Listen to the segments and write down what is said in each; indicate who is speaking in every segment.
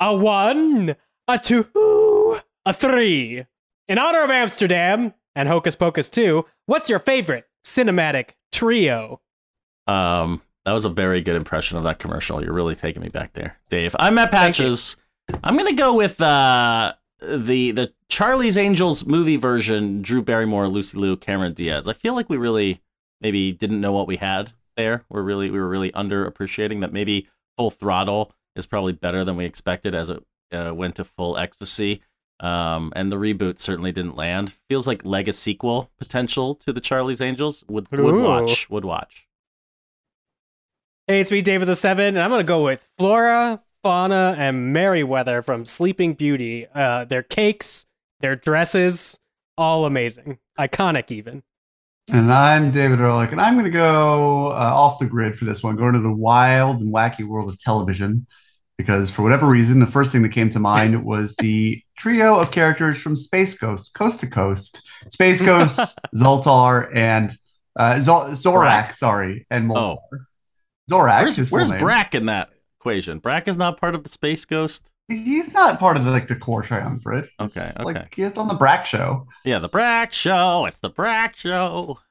Speaker 1: a one, a two, a three. In honor of Amsterdam and Hocus Pocus 2, what's your favorite cinematic trio?
Speaker 2: Um, that was a very good impression of that commercial. You're really taking me back there, Dave. I'm Matt Patches. I'm gonna go with uh, the the Charlie's Angels movie version. Drew Barrymore, Lucy Liu, Cameron Diaz. I feel like we really maybe didn't know what we had there. We're really we were really underappreciating that. Maybe Full Throttle is probably better than we expected as it uh, went to full ecstasy. Um, and the reboot certainly didn't land. Feels like Lega sequel potential to the Charlie's Angels. Would would watch. Would watch.
Speaker 1: Hey, it's me, David the Seven, and I'm gonna go with Flora, Fauna, and Merryweather from Sleeping Beauty. Uh, their cakes, their dresses, all amazing, iconic even.
Speaker 3: And I'm David Ehrlich, and I'm going to go uh, off the grid for this one, going to the wild and wacky world of television, because for whatever reason, the first thing that came to mind was the trio of characters from Space Ghost, Coast to Coast, Space Ghost, Zoltar, and uh, Zol- Zorak,
Speaker 2: Brak.
Speaker 3: sorry, and Moltar.
Speaker 2: Oh.
Speaker 3: Zorak,
Speaker 2: Where's, where's. Brak in that equation? Brak is not part of the Space Ghost.
Speaker 3: He's not part of the, like the core triumvirate.
Speaker 2: Okay, okay.
Speaker 3: Like he's on the Brak show.
Speaker 2: Yeah, the Brak Show. It's the Brak Show.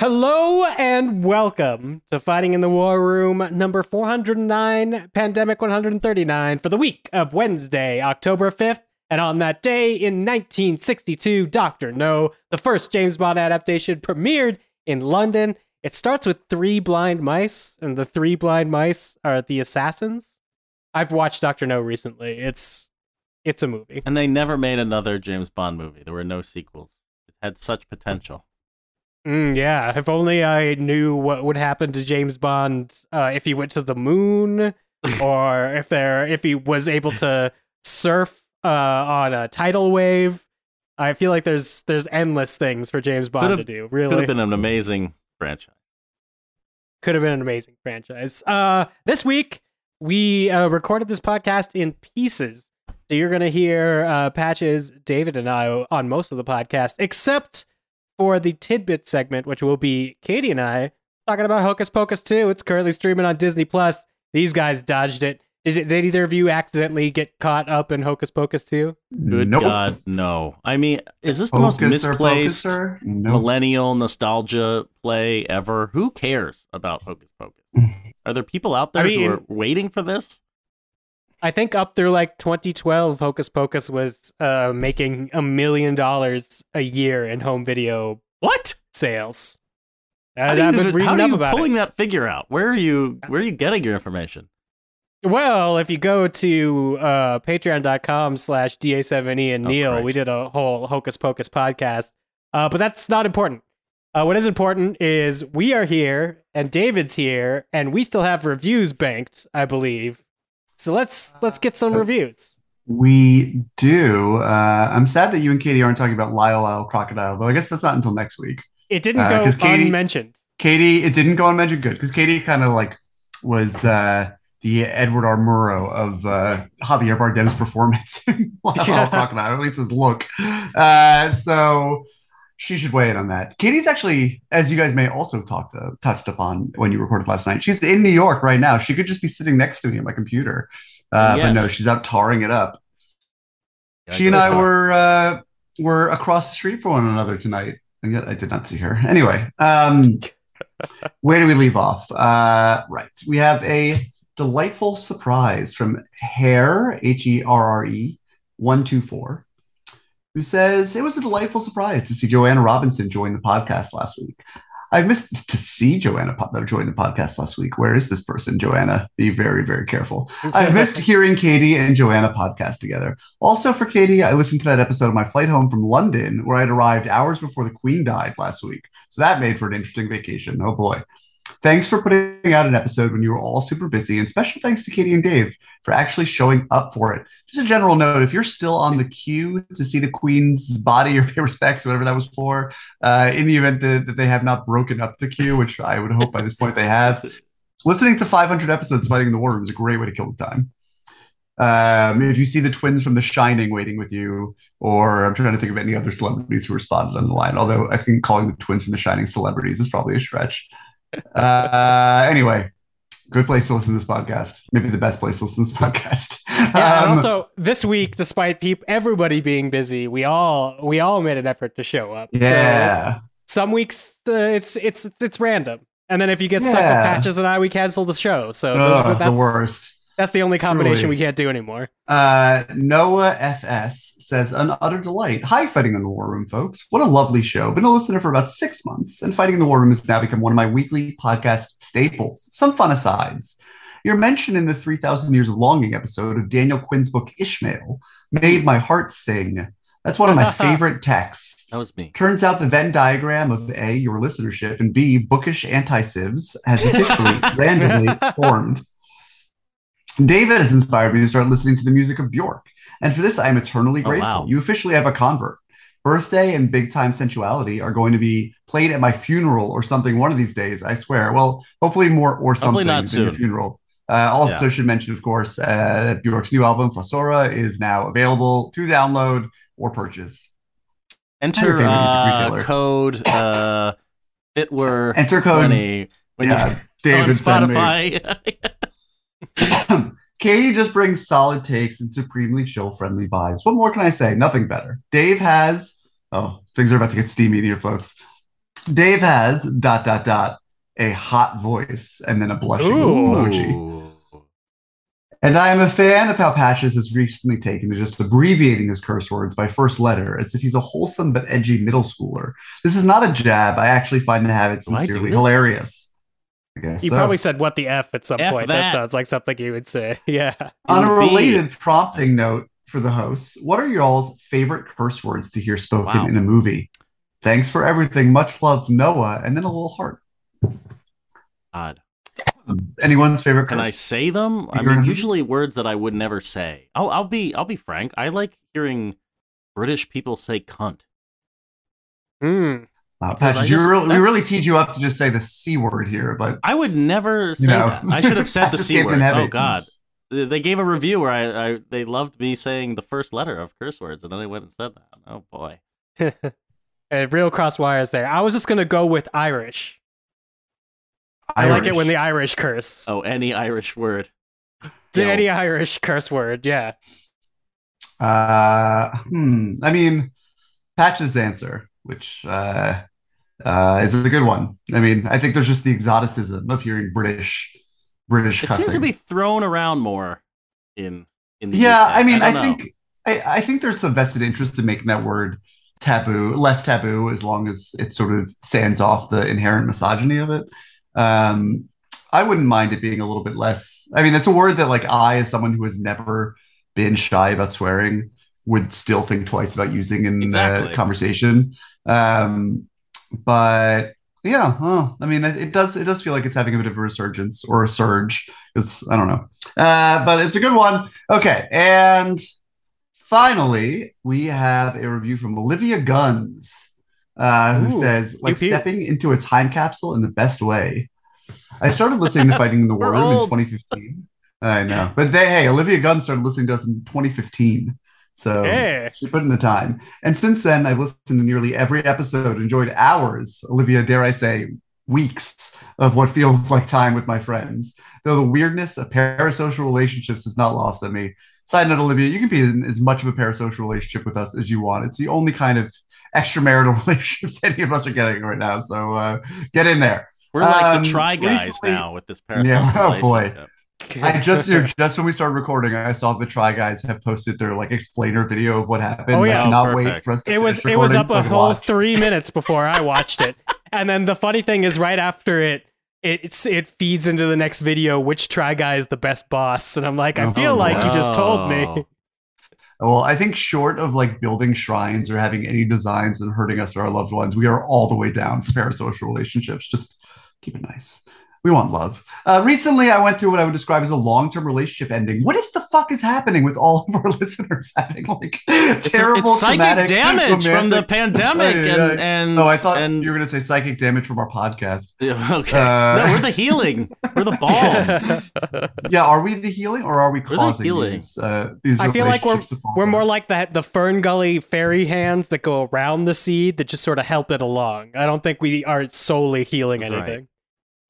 Speaker 1: Hello and welcome to Fighting in the War Room number 409, Pandemic 139, for the week of Wednesday, October 5th. And on that day in 1962, Dr. No, the first James Bond adaptation, premiered in London. It starts with three blind mice, and the three blind mice are the assassins. I've watched Dr. No recently. It's it's a movie.
Speaker 2: And they never made another James Bond movie. There were no sequels. It had such potential.
Speaker 1: Mm, yeah, if only I knew what would happen to James Bond uh, if he went to the moon, or if there if he was able to surf uh, on a tidal wave. I feel like there's there's endless things for James Bond
Speaker 2: Could've-
Speaker 1: to do. Really, could
Speaker 2: have been an amazing franchise.
Speaker 1: could have been an amazing franchise. Uh, this week we uh, recorded this podcast in pieces, so you're gonna hear uh, patches, David and I on most of the podcast, except for the tidbit segment, which will be Katie and I talking about Hocus Pocus 2. It's currently streaming on Disney Plus. These guys dodged it. Did, did either of you accidentally get caught up in Hocus Pocus 2?
Speaker 2: Good
Speaker 3: nope.
Speaker 2: God, no. I mean, is this the most
Speaker 3: Focus or
Speaker 2: misplaced
Speaker 3: Nope.
Speaker 2: millennial nostalgia play ever? Who cares about Hocus Pocus? Are there people out there
Speaker 1: I mean-
Speaker 2: who are waiting for this?
Speaker 1: I think up through like 2012, Hocus Pocus was uh, making a million dollars a year in home video
Speaker 2: What?
Speaker 1: sales.
Speaker 2: How
Speaker 1: Uh,
Speaker 2: do
Speaker 1: I've
Speaker 2: you,
Speaker 1: been
Speaker 2: even- how are you
Speaker 1: about
Speaker 2: pulling
Speaker 1: it.
Speaker 2: that figure out? Where are you? Where are you getting your information?
Speaker 1: Well, if you go to uh, patreon.com slash DA7E and
Speaker 2: Oh,
Speaker 1: Neil, we did a whole Hocus Pocus podcast. Uh, but that's not important. Uh, what is important is we are here and David's here and we still have reviews banked, I believe. So let's let's get some
Speaker 3: Uh,
Speaker 1: reviews.
Speaker 3: We do. Uh, I'm sad that you and Katie aren't talking about Lyle Lyle Crocodile, though. I guess that's not until next week.
Speaker 1: It didn't
Speaker 3: uh,
Speaker 1: go
Speaker 3: Katie-
Speaker 1: unmentioned.
Speaker 3: Katie, it didn't go unmentioned good because Katie kind of like was uh, the Edward R. Murrow of uh, Javier Bardem's performance in Lyle Lyle
Speaker 1: Yeah.
Speaker 3: Crocodile, at least his look. Uh, so she should weigh in on that. Katie's actually, as you guys may also talked to, touched upon when you recorded last night, she's in New York right now. She could just be sitting next to me at my computer. Uh,
Speaker 2: Yes.
Speaker 3: But no, she's out tarring it up.
Speaker 2: Yeah,
Speaker 3: she and I were uh, were across the street from one another tonight, and yet I did not see her. Anyway, um, where do we leave off? Uh, right, we have a delightful surprise from Hair H E R R E one two four, who says it was a delightful surprise to see Joanna Robinson join the podcast last week. I've missed to see Joanna po- uh, join the podcast last week. Where is this person, Joanna? Be very, very careful. I've missed hearing Katie and Joanna podcast together. Also, for Katie, I listened to that episode of my flight home from London where I'd arrived hours before the Queen died last week. So that made for an interesting vacation. Oh boy. Thanks for putting out an episode when you were all super busy, and special thanks to Katie and Dave for actually showing up for it. Just a general note: if you're still on the queue to see the Queen's body or pay respects, whatever that was for, uh, in the event that, that they have not broken up the queue, which I would hope by this point they have, listening to 500 episodes fighting in the war room is a great way to kill the time. Um, if you see the twins from The Shining waiting with you, or I'm trying to think of any other celebrities who responded on the line, although I think calling the twins from The Shining celebrities is probably a stretch. Uh, anyway, good place to listen to this podcast. Maybe the best place to listen to this podcast.
Speaker 1: Yeah, and
Speaker 3: Um,
Speaker 1: also this week, despite peop everybody being busy, we all we all made an effort to show up. So
Speaker 3: yeah.
Speaker 1: some weeks uh, it's it's it's random, and then if you get stuck with patches and I, we cancel the show. So those-
Speaker 3: Ugh, the worst.
Speaker 1: That's the only combination
Speaker 3: Truly.
Speaker 1: we can't do anymore.
Speaker 3: Uh, Noah FS says, an utter delight. Hi, Fighting in the War Room, folks. What a lovely show. Been a listener for about six months, and Fighting in the War Room has now become one of my weekly podcast staples. Some fun asides. Your mention in the 3,000 Years of Longing episode of Daniel Quinn's book Ishmael made my heart sing. That's one of my favorite texts.
Speaker 2: That was me.
Speaker 3: Turns out the Venn diagram of A, your listenership, and B, bookish anti civs has officially randomly formed. David has inspired me to start listening to the music of Bjork. And for this, I am eternally
Speaker 2: Oh,
Speaker 3: grateful.
Speaker 2: wow.
Speaker 3: You officially have a convert. Birthday and Big Time Sensuality are going to be played at my funeral or something one of these days, I swear. Well, hopefully more or something
Speaker 2: not
Speaker 3: than your funeral. Uh, also,
Speaker 2: Yeah.
Speaker 3: should mention, of course, uh, that Bjork's new album, Fossora, is now available to download or purchase.
Speaker 2: Enter uh, code uh,
Speaker 3: Enter code.
Speaker 2: when
Speaker 3: yeah,
Speaker 2: you on
Speaker 3: David me.
Speaker 2: Spotify.
Speaker 3: Katie just brings solid takes and supremely chill, friendly vibes. What more can I say? Nothing better. Dave has, oh, things are about to get steamy here, folks. Dave has dot dot dot a hot voice and then a blushing
Speaker 1: Ooh.
Speaker 3: emoji. And I am a fan of how Patches has recently taken to just abbreviating his curse words by first letter as if he's a wholesome but edgy middle schooler. This is not a jab. I actually find the habit sincerely hilarious. I guess
Speaker 1: You
Speaker 3: so.
Speaker 1: probably said "what the f" at some
Speaker 2: F
Speaker 1: point. That.
Speaker 2: that.
Speaker 1: sounds like something you would say. Yeah.
Speaker 3: On a related prompting note for the hosts, what are y'all's favorite curse words to hear spoken
Speaker 2: Wow.
Speaker 3: in a movie? Thanks for everything. Much love, Noah, and then a little heart.
Speaker 2: God.
Speaker 3: Anyone's favorite curse?
Speaker 2: Can I say them? I mean, usually words that I would never say. I'll, I'll be I'll be frank. I like hearing British people say "cunt."
Speaker 1: Hmm.
Speaker 3: Wow,
Speaker 2: Because I
Speaker 3: Patches, you really, we really teed you up to just say the c word here, but
Speaker 2: I would never say
Speaker 3: know.
Speaker 2: that. I should have said the c word. Oh God. They they gave a review where I, I they loved me saying the first letter of curse words, and then they went and said that. Oh boy.
Speaker 1: Real cross wires there. I was just gonna go with Irish. I like it when the Irish curse.
Speaker 2: Oh, any Irish word.
Speaker 1: To Any Irish curse word, yeah.
Speaker 3: Uh, hmm. I mean, Patch's answer, which uh, uh, is a good one. I mean, I think there's just the exoticism of hearing British, British
Speaker 2: It
Speaker 3: cussing.
Speaker 2: seems to be thrown around more in in the
Speaker 3: yeah,
Speaker 2: UK.
Speaker 3: I mean, I,
Speaker 2: don't
Speaker 3: think I, I think there's some vested interest in making that word taboo, less taboo, as long as it sort of sands off the inherent misogyny of it. Um, I wouldn't mind it being a little bit less. I mean, it's a word that, like, I, as someone who has never been shy about swearing, would still think twice about using in
Speaker 2: Exactly.
Speaker 3: conversation. Um, but yeah, oh, I mean, it, does it does feel like it's having a bit of a resurgence or a surge. Because I don't know, uh, but it's a good one. Okay, and finally, we have a review from Olivia Guns, uh, who
Speaker 1: Ooh,
Speaker 3: says, like
Speaker 1: pew, pew.
Speaker 3: stepping into a time capsule in the best way. I started listening to Fighting in the War Room in 2015. I know, but they, hey, Olivia Guns started listening to us in 2015. So
Speaker 1: Hey.
Speaker 3: she put in the time. And since then, I've listened to nearly every episode, enjoyed hours, Olivia, dare I say, weeks of what feels like time with my friends. Though the weirdness of parasocial relationships is not lost on me. Side note, Olivia, you can be in as much of a parasocial relationship with us as you want. It's the only kind of extramarital relationships any of us are getting right now. So uh, get in there.
Speaker 2: we're like
Speaker 3: um,
Speaker 2: the try guys
Speaker 3: recently-
Speaker 2: now with this
Speaker 3: Yeah,
Speaker 2: parasocial
Speaker 3: oh, boy.
Speaker 2: Relationship.
Speaker 3: I just you know, just when we started recording, I saw the Try Guys have posted their like explainer video of what happened.
Speaker 1: Oh,
Speaker 3: I
Speaker 1: yeah.
Speaker 3: cannot
Speaker 2: Oh,
Speaker 3: wait for us to
Speaker 1: it was it was up
Speaker 3: so
Speaker 1: a
Speaker 3: I can
Speaker 1: whole
Speaker 3: watch.
Speaker 1: three minutes before I watched it, and then the funny thing is, right after it, it it's, it feeds into the next video, which try guy is the best boss, and I'm like, I
Speaker 3: Oh,
Speaker 1: feel like you just told me.
Speaker 3: Well, I think short of like building shrines or having any designs and hurting us or our loved ones, we are all the way down for parasocial relationships. Just keep it nice. We want love. Uh, recently, I went through what I would describe as a long-term relationship ending. What is the fuck is happening with all of our listeners having like
Speaker 2: It's,
Speaker 3: terrible
Speaker 2: it's psychic
Speaker 3: traumatic,
Speaker 2: damage from the pandemic
Speaker 3: Oh, yeah,
Speaker 2: and, and
Speaker 3: oh, I thought
Speaker 2: and
Speaker 3: you were going to say psychic damage from our podcast.
Speaker 2: okay.
Speaker 3: Uh,
Speaker 2: no, we're the healing. We're the balm.
Speaker 3: Yeah, are we the healing or are we causing
Speaker 2: the
Speaker 3: causing
Speaker 2: healing.
Speaker 3: these? Uh, these
Speaker 1: I feel like we're
Speaker 3: relationships to fall
Speaker 1: we're more like the the Fern Gully fairy hands that go around the seed that just sort of help it along. I don't think we are solely healing
Speaker 2: That's right.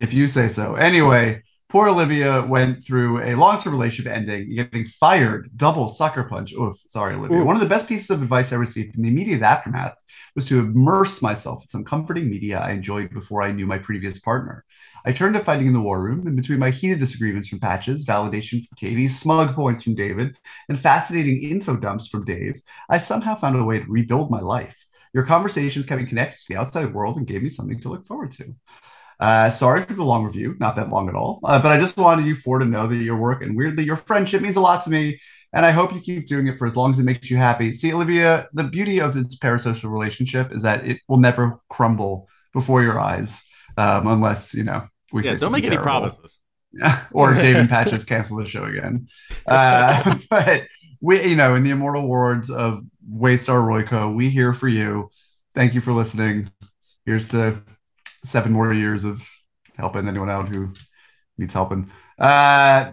Speaker 3: If you say so. Anyway, poor Olivia went through a long-term relationship ending, getting fired, double sucker punch. Oof, sorry, Olivia.
Speaker 1: Ooh.
Speaker 3: One of the best pieces of advice I received in the immediate aftermath was to immerse myself in some comforting media I enjoyed before I knew my previous partner. I turned to fighting in the war room, and between my heated disagreements from Patches, validation from Katie, smug points from David, and fascinating info dumps from Dave, I somehow found a way to rebuild my life. Your conversations kept me connected to the outside world and gave me something to look forward to. Uh, sorry for the long review, not that long at all. Uh, but I just wanted you four to know that your work and weirdly your friendship means a lot to me. And I hope you keep doing it for as long as it makes you happy. See, Olivia, the beauty of this parasocial relationship is that it will never crumble before your eyes, um, unless you know we
Speaker 2: yeah,
Speaker 3: say
Speaker 2: don't make any
Speaker 3: terrible.
Speaker 2: promises.
Speaker 3: or David Patches cancel the show again. Uh, but we, you know, in the immortal words of Waystar Royco, we here for you. Thank you for listening. Here's to seven more years of helping anyone out who needs helping. Uh,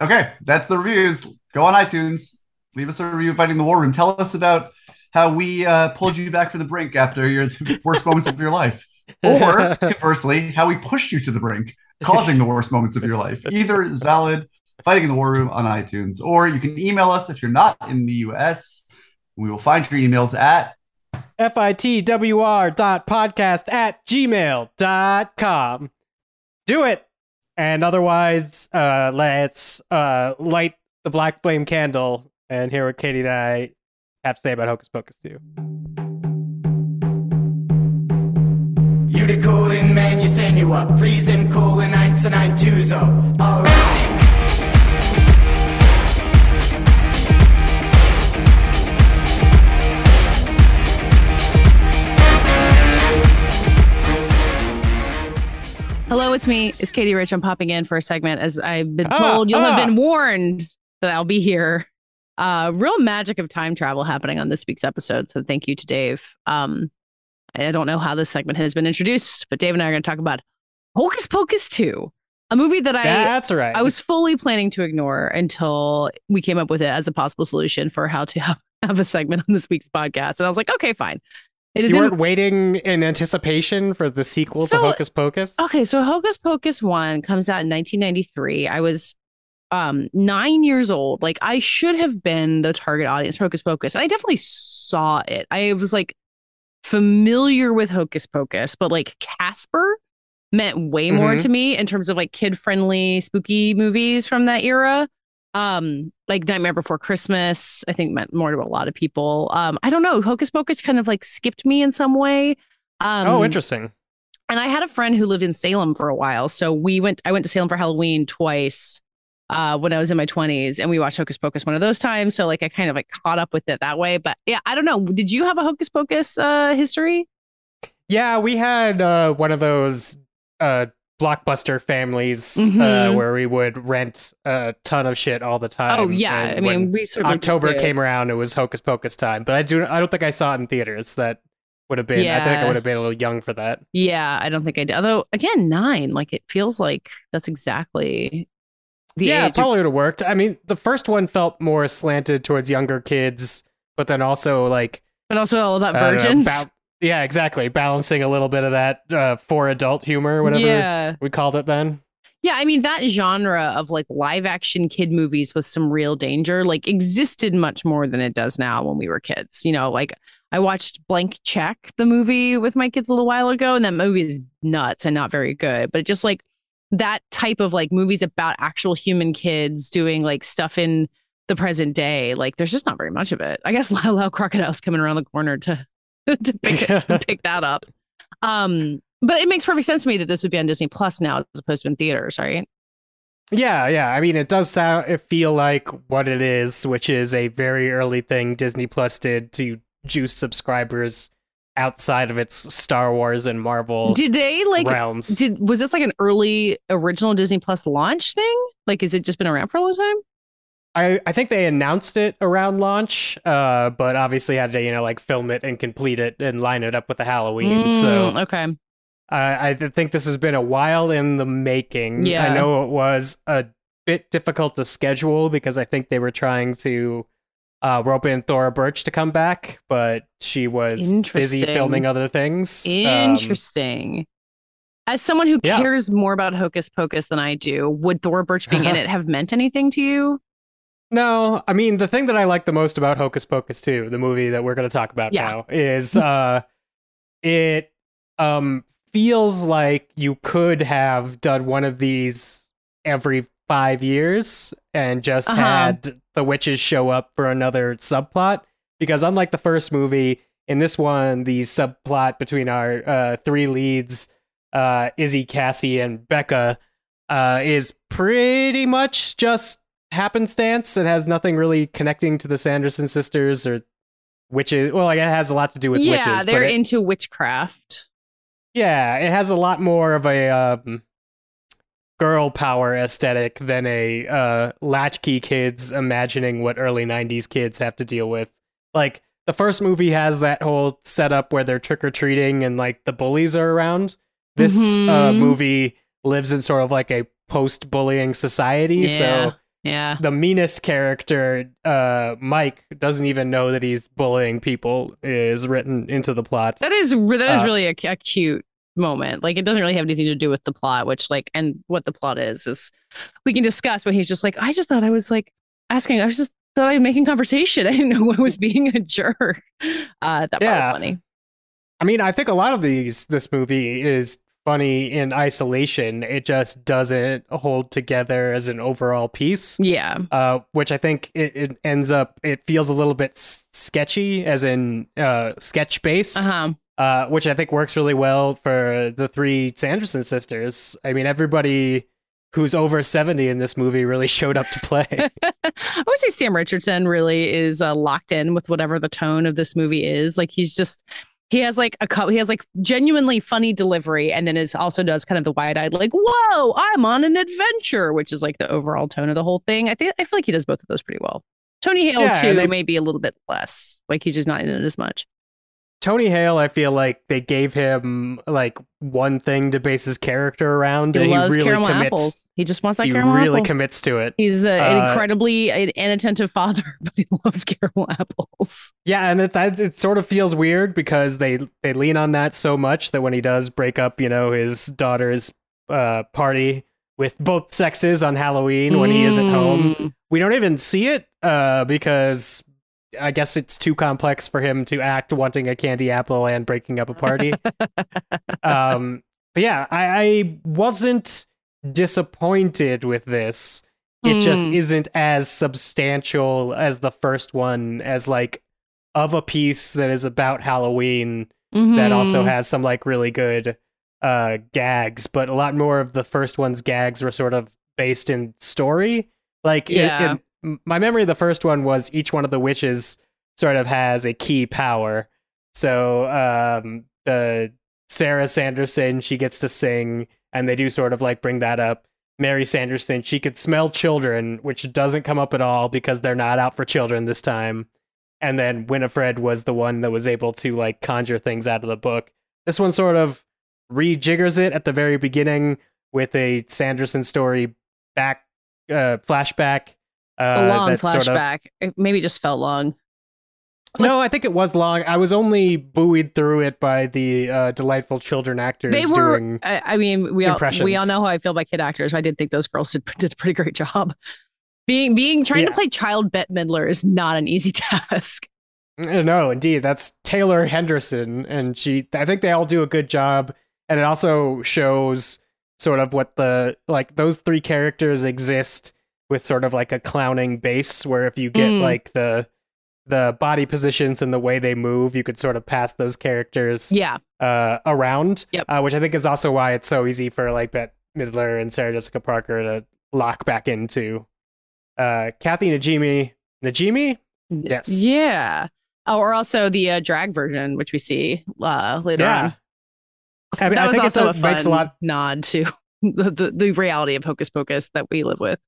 Speaker 3: okay, that's the reviews. Go on iTunes, leave us a review of Fighting the War Room. Tell us about how we uh, pulled you back from the brink after your worst moments of your life. Or conversely, how we pushed you to the brink, causing the worst moments of your life. Either is valid. Fighting in the War Room on iTunes. Or you can email us if you're not in the US. We will find your emails at
Speaker 1: fitwr dot podcast at gmail dot com. Do it. And otherwise, uh, let's uh, light the black flame candle and hear what Katie and I have to say about Hocus Pocus 2.
Speaker 4: You the coolin' man, you send you up. Freezing coolin' 1992 so alright.
Speaker 5: Hello, it's me. It's Katie Rich. I'm popping in for a segment as I've been
Speaker 1: Ah,
Speaker 5: told. You'll
Speaker 1: ah.
Speaker 5: have been warned that I'll be here. Uh, real magic of time travel happening on this week's episode. So thank you to Dave. Um, I don't know how this segment has been introduced, but Dave and I are going to talk about Hocus Pocus 2, a movie that I
Speaker 1: That's right.
Speaker 5: I was fully planning to ignore until we came up with it as a possible solution for how to have, have a segment on this week's podcast. And I was like, okay, fine. It is
Speaker 1: you
Speaker 5: in-
Speaker 1: weren't waiting in anticipation for the sequel
Speaker 5: So-
Speaker 1: to Hocus Pocus?
Speaker 5: Okay, so Hocus Pocus 1 comes out in 1993. I was um 9 years old. Like I should have been the target audience for Hocus Pocus. And I definitely saw it. I was like familiar with Hocus Pocus, but like Casper meant way more
Speaker 1: Mhm.
Speaker 5: to me in terms of like kid-friendly spooky movies from that era. Um like Nightmare Before Christmas, I think meant more to a lot of people. Um I don't know, Hocus Pocus kind of like skipped me in some way. Um
Speaker 1: oh, interesting.
Speaker 5: and I had a friend who lived in Salem for a while. So we went I went to Salem for Halloween twice uh when I was in my 20s and we watched Hocus Pocus one of those times. So like I kind of like caught up with it that way. But yeah, I don't know. Did you have a Hocus Pocus uh history?
Speaker 1: Yeah, we had uh, one of those uh, blockbuster families uh,
Speaker 5: Mhm.
Speaker 1: where we would rent a ton of shit all the time.
Speaker 5: oh yeah.
Speaker 1: and
Speaker 5: I mean we sort of
Speaker 1: October came around, it was Hocus Pocus time. But I do, I don't think I saw it in theaters. That would have been. yeah. I think I would have been a little young for that.
Speaker 5: Yeah, I don't think I did. Although again, nine, like it feels like that's exactly the
Speaker 1: yeah,
Speaker 5: age
Speaker 1: probably would have worked. I mean, the first one felt more slanted towards younger kids, but then also like
Speaker 5: but also all about
Speaker 1: don't know,
Speaker 5: virgins.
Speaker 1: Yeah, exactly, balancing a little bit of that uh, for adult humor, whatever
Speaker 5: Yeah.
Speaker 1: we called it then.
Speaker 5: Yeah, I mean that genre of like live action kid movies with some real danger like existed much more than it does now when we were kids. You know, like I watched Blank Check, the movie with my kids a little while ago, and that movie is nuts and not very good. But it just like that type of like movies about actual human kids doing like stuff in the present day, like there's just not very much of it. I guess Lyle Crocodile's coming around the corner to to pick it, to pick that up. Um, but it makes perfect sense to me that this would be on Disney Plus now as opposed to in theaters, right?
Speaker 1: Yeah, yeah. I mean, it does sound, it feel like what it is, which is a very early thing Disney Plus did to juice subscribers outside of its Star Wars and Marvel
Speaker 5: Did they like?
Speaker 1: realms.
Speaker 5: Did was this like an early original Disney Plus launch thing? Like, has it just been around for a long time?
Speaker 1: I, I think they announced it around launch, uh, but obviously had to you know like film it and complete it and line it up with the Halloween. So
Speaker 5: Mm, okay,
Speaker 1: Uh, I think this has been a while in the making.
Speaker 5: Yeah.
Speaker 1: I know it was a bit difficult to schedule because I think they were trying to uh, rope in Thora Birch to come back, but she was busy filming other things. Um,
Speaker 5: interesting. As someone who
Speaker 1: yeah.
Speaker 5: cares more about Hocus Pocus than I do, would Thora Birch being in it have meant anything to you?
Speaker 1: No, I mean the thing that I like the most about Hocus Pocus 2, the movie that we're going to talk about
Speaker 5: Yeah.
Speaker 1: now, is uh, it um, feels like you could have done one of these every five years and just
Speaker 5: Uh-huh.
Speaker 1: had the witches show up for another subplot. Because unlike the first movie, in this one, the subplot between our uh, three leads, uh, Izzy, Cassie, and Becca, uh, is pretty much just happenstance. It has nothing really connecting to the Sanderson sisters or witches. Well, like, it has a lot to do with
Speaker 5: yeah,
Speaker 1: witches.
Speaker 5: they're
Speaker 1: but it-
Speaker 5: into witchcraft.
Speaker 1: yeah, it has a lot more of a um, girl power aesthetic than a uh, latchkey kids imagining what early 90s kids have to deal with. Like, the first movie has that whole setup where they're trick or treating and like the bullies are around. This uh,
Speaker 5: Mhm.
Speaker 1: movie lives in sort of like a post bullying society.
Speaker 5: Yeah.
Speaker 1: So
Speaker 5: Yeah.
Speaker 1: the meanest character, uh, Mike, doesn't even know that he's bullying people, is written into the plot.
Speaker 5: That is that is
Speaker 1: Uh,
Speaker 5: really a, a cute moment. Like it doesn't really have anything to do with the plot, which like and what the plot is is we can discuss. But he's just like, I just thought I was like asking. I was just thought I was making conversation. I didn't know I was being a jerk. Uh, that
Speaker 1: Yeah.
Speaker 5: was funny.
Speaker 1: I mean, I think a lot of these this movie is funny in isolation. It just doesn't hold together as an overall piece.
Speaker 5: Yeah.
Speaker 1: Uh, which I think it, it ends up it feels a little bit s- sketchy, as in uh, sketch based.
Speaker 5: Uh huh.
Speaker 1: uh, which I think works really well for the three Sanderson sisters. I mean, everybody who's over 70 in this movie really showed up to play.
Speaker 5: I would say Sam Richardson really is uh, locked in with whatever the tone of this movie is. Like he's just he has like a co- he has like genuinely funny delivery, and then is also does kind of the wide eyed like whoa I'm on an adventure, which is like the overall tone of the whole thing. I think I feel like he does both of those pretty well. Tony Hale
Speaker 1: Yeah,
Speaker 5: too,
Speaker 1: they-
Speaker 5: maybe a little bit less. Like he's just not in it as much.
Speaker 1: Tony Hale, I feel like they gave him like one thing to base his character around.
Speaker 5: He
Speaker 1: and
Speaker 5: loves
Speaker 1: he really
Speaker 5: caramel
Speaker 1: commits.
Speaker 5: apples. He just wants that
Speaker 1: He
Speaker 5: caramel He
Speaker 1: really
Speaker 5: apple.
Speaker 1: commits to it.
Speaker 5: He's the
Speaker 1: Uh,
Speaker 5: incredibly inattentive father, but he loves caramel apples.
Speaker 1: Yeah, and it that it sort of feels weird because they they lean on that so much that when he does break up, you know, his daughter's uh party with both sexes on Halloween when he isn't home,
Speaker 5: Mm.
Speaker 1: we don't even see it uh because I guess it's too complex for him to act wanting a candy apple and breaking up a party. um but yeah, I, I wasn't disappointed with this. It just
Speaker 5: Hmm.
Speaker 1: isn't as substantial as the first one as like of a piece that is about Halloween that also
Speaker 5: Mhm.
Speaker 1: has some like really good uh gags, but a lot more of the first one's gags were sort of based in story. Like
Speaker 5: Yeah.
Speaker 1: it- m- my memory of the first one was each one of the witches sort of has a key power. So um the Sarah Sanderson, she gets to sing and they do sort of like bring that up. Mary Sanderson, she could smell children, which doesn't come up at all because they're not out for children this time. And then Winifred was the one that was able to like conjure things out of the book. This one sort of rejiggers it at the very beginning with a Sanderson story back uh flashback. Uh,
Speaker 5: a long
Speaker 1: that sort of-
Speaker 5: flashback. It maybe just felt long.
Speaker 1: no, I think it was long. I was only buoyed through it by the uh, delightful children actors
Speaker 5: They were.
Speaker 1: doing.
Speaker 5: I, mean, we all we all know how I feel about kid actors. I did think those girls did, did a pretty great job. Being being trying to play child Bette Midler is not an easy task.
Speaker 1: Uh, No, indeed, that's Taylor Henderson, and she. I think they all do a good job, and it also shows sort of what the like those three characters exist with sort of like a clowning base, where if you get
Speaker 5: Mm.
Speaker 1: like the the body positions and the way they move, you could sort of pass those characters
Speaker 5: Yeah,
Speaker 1: uh, around.
Speaker 5: Yep.
Speaker 1: Uh, which I think is also why it's so easy for like Bette Midler and Sarah Jessica Parker to lock back into. Uh, Kathy Najimy, Najimy, Yes.
Speaker 5: yeah. Oh, or also the uh, drag version, which we see uh, later
Speaker 1: Yeah.
Speaker 5: on.
Speaker 1: I, mean,
Speaker 5: that
Speaker 1: I
Speaker 5: was also
Speaker 1: a,
Speaker 5: a,
Speaker 1: makes a
Speaker 5: fun
Speaker 1: lot.
Speaker 5: nod to the, the, the reality of Hocus Pocus that we live with.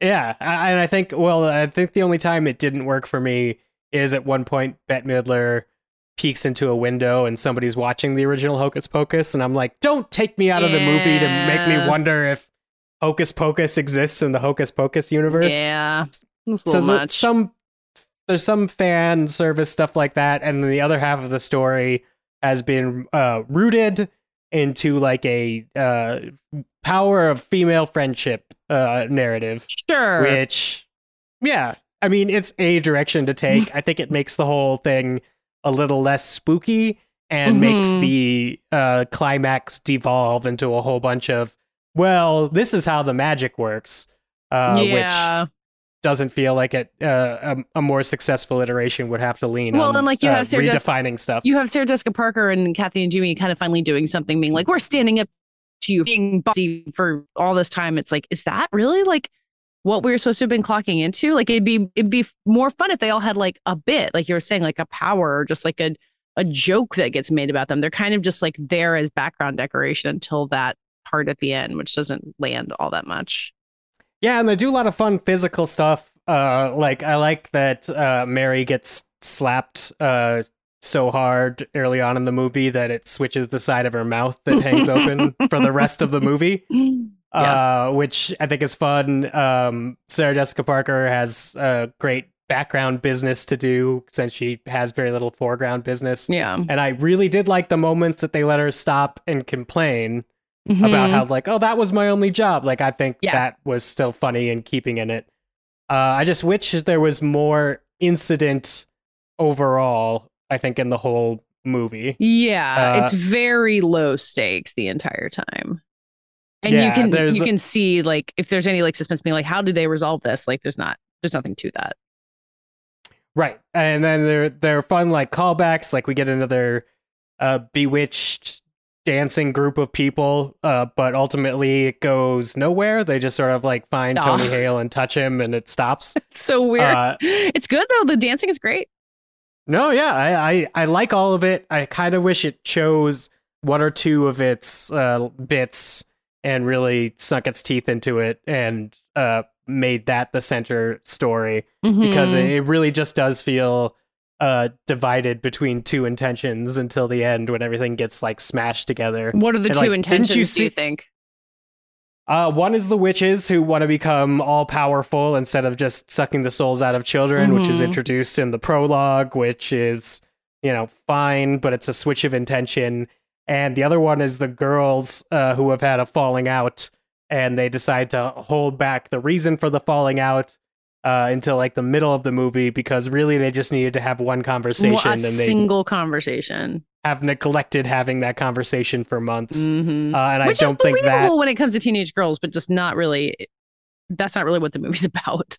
Speaker 1: Yeah, I- and I think well, I think the only time it didn't work for me is at one point Bette Midler peeks into a window and somebody's watching the original Hocus Pocus, and I'm like, don't take me out of the movie to make me wonder if Hocus Pocus exists in the Hocus Pocus universe.
Speaker 5: Yeah,
Speaker 1: so
Speaker 5: much.
Speaker 1: some there's some fan service stuff like that, and then the other half of the story has been uh, rooted into like a uh, power of female friendship uh, narrative
Speaker 5: sure.
Speaker 1: which yeah i mean it's a direction to take i think it makes the whole thing a little less spooky and makes
Speaker 5: Mhm.
Speaker 1: the uh climax devolve into a whole bunch of well this is how the magic works uh which
Speaker 5: yeah.
Speaker 1: Doesn't feel like it uh, a, a more successful iteration would have to lean
Speaker 5: Well,
Speaker 1: on
Speaker 5: and, like, you
Speaker 1: uh,
Speaker 5: have Sarah
Speaker 1: redefining stuff
Speaker 5: you have Sarah Jessica Parker and Kathy Najimy kind of finally doing something, being like, "We're standing up to you, being bossy for all this time." It's like, is that really like what we were supposed to have been clocking into? Like, it'd be it'd be more fun if they all had like a bit, like you were saying, like a power or just like a a joke that gets made about them. They're kind of just like there as background decoration until that part at the end, which doesn't land all that much.
Speaker 1: Yeah, and they do a lot of fun physical stuff. Uh, like I like that uh, Mary gets slapped uh, so hard early on in the movie that it switches the side of her mouth that hangs open for the rest of the movie, uh, which I think is fun. Um, Sarah Jessica Parker has a great background business to do since she has very little foreground business.
Speaker 5: Yeah.
Speaker 1: And I really did like the moments that they let her stop and complain about
Speaker 5: Mhm.
Speaker 1: how like oh that was my only job like i think
Speaker 5: Yeah.
Speaker 1: that was still funny and keeping in it uh i just wish there was more incident overall i think in the whole movie
Speaker 5: Yeah,
Speaker 1: Uh,
Speaker 5: it's very low stakes the entire time. And you can you can see like if there's any like suspense being like how do they resolve this? Like there's not there's nothing to that.
Speaker 1: right and then there there are fun like callbacks like we get another uh bewitched dancing group of people uh but ultimately it goes nowhere they just sort of like find
Speaker 5: Aw.
Speaker 1: tony hale and touch him and it stops
Speaker 5: It's so weird.
Speaker 1: Uh,
Speaker 5: it's good though. The dancing is great.
Speaker 1: No, yeah, I, I, I like all of it. I kind of wish it chose one or two of its uh, bits and really sunk its teeth into it and uh, made that the center story because
Speaker 5: Mhm.
Speaker 1: it, it really just does feel uh, divided between two intentions until the end when everything gets like smashed together.
Speaker 5: what are the
Speaker 1: and,
Speaker 5: two
Speaker 1: like,
Speaker 5: intentions
Speaker 1: you
Speaker 5: do you think?
Speaker 1: Uh, one is the witches who want to become all powerful instead of just sucking the souls out of children, which is
Speaker 5: Mhm.
Speaker 1: introduced in the prologue, which is, you know, fine, but it's a switch of intention. And the other one is the girls uh, who have had a falling out and they decide to hold back the reason for the falling out uh, until like the middle of the movie because really they just needed to have one conversation
Speaker 5: Well, a
Speaker 1: and they
Speaker 5: single conversation.
Speaker 1: have neglected having that conversation for months.
Speaker 5: Mhm.
Speaker 1: Uh, and
Speaker 5: Which
Speaker 1: I don't think that
Speaker 5: when it comes to teenage girls, but just not really. That's not really what the movie's about.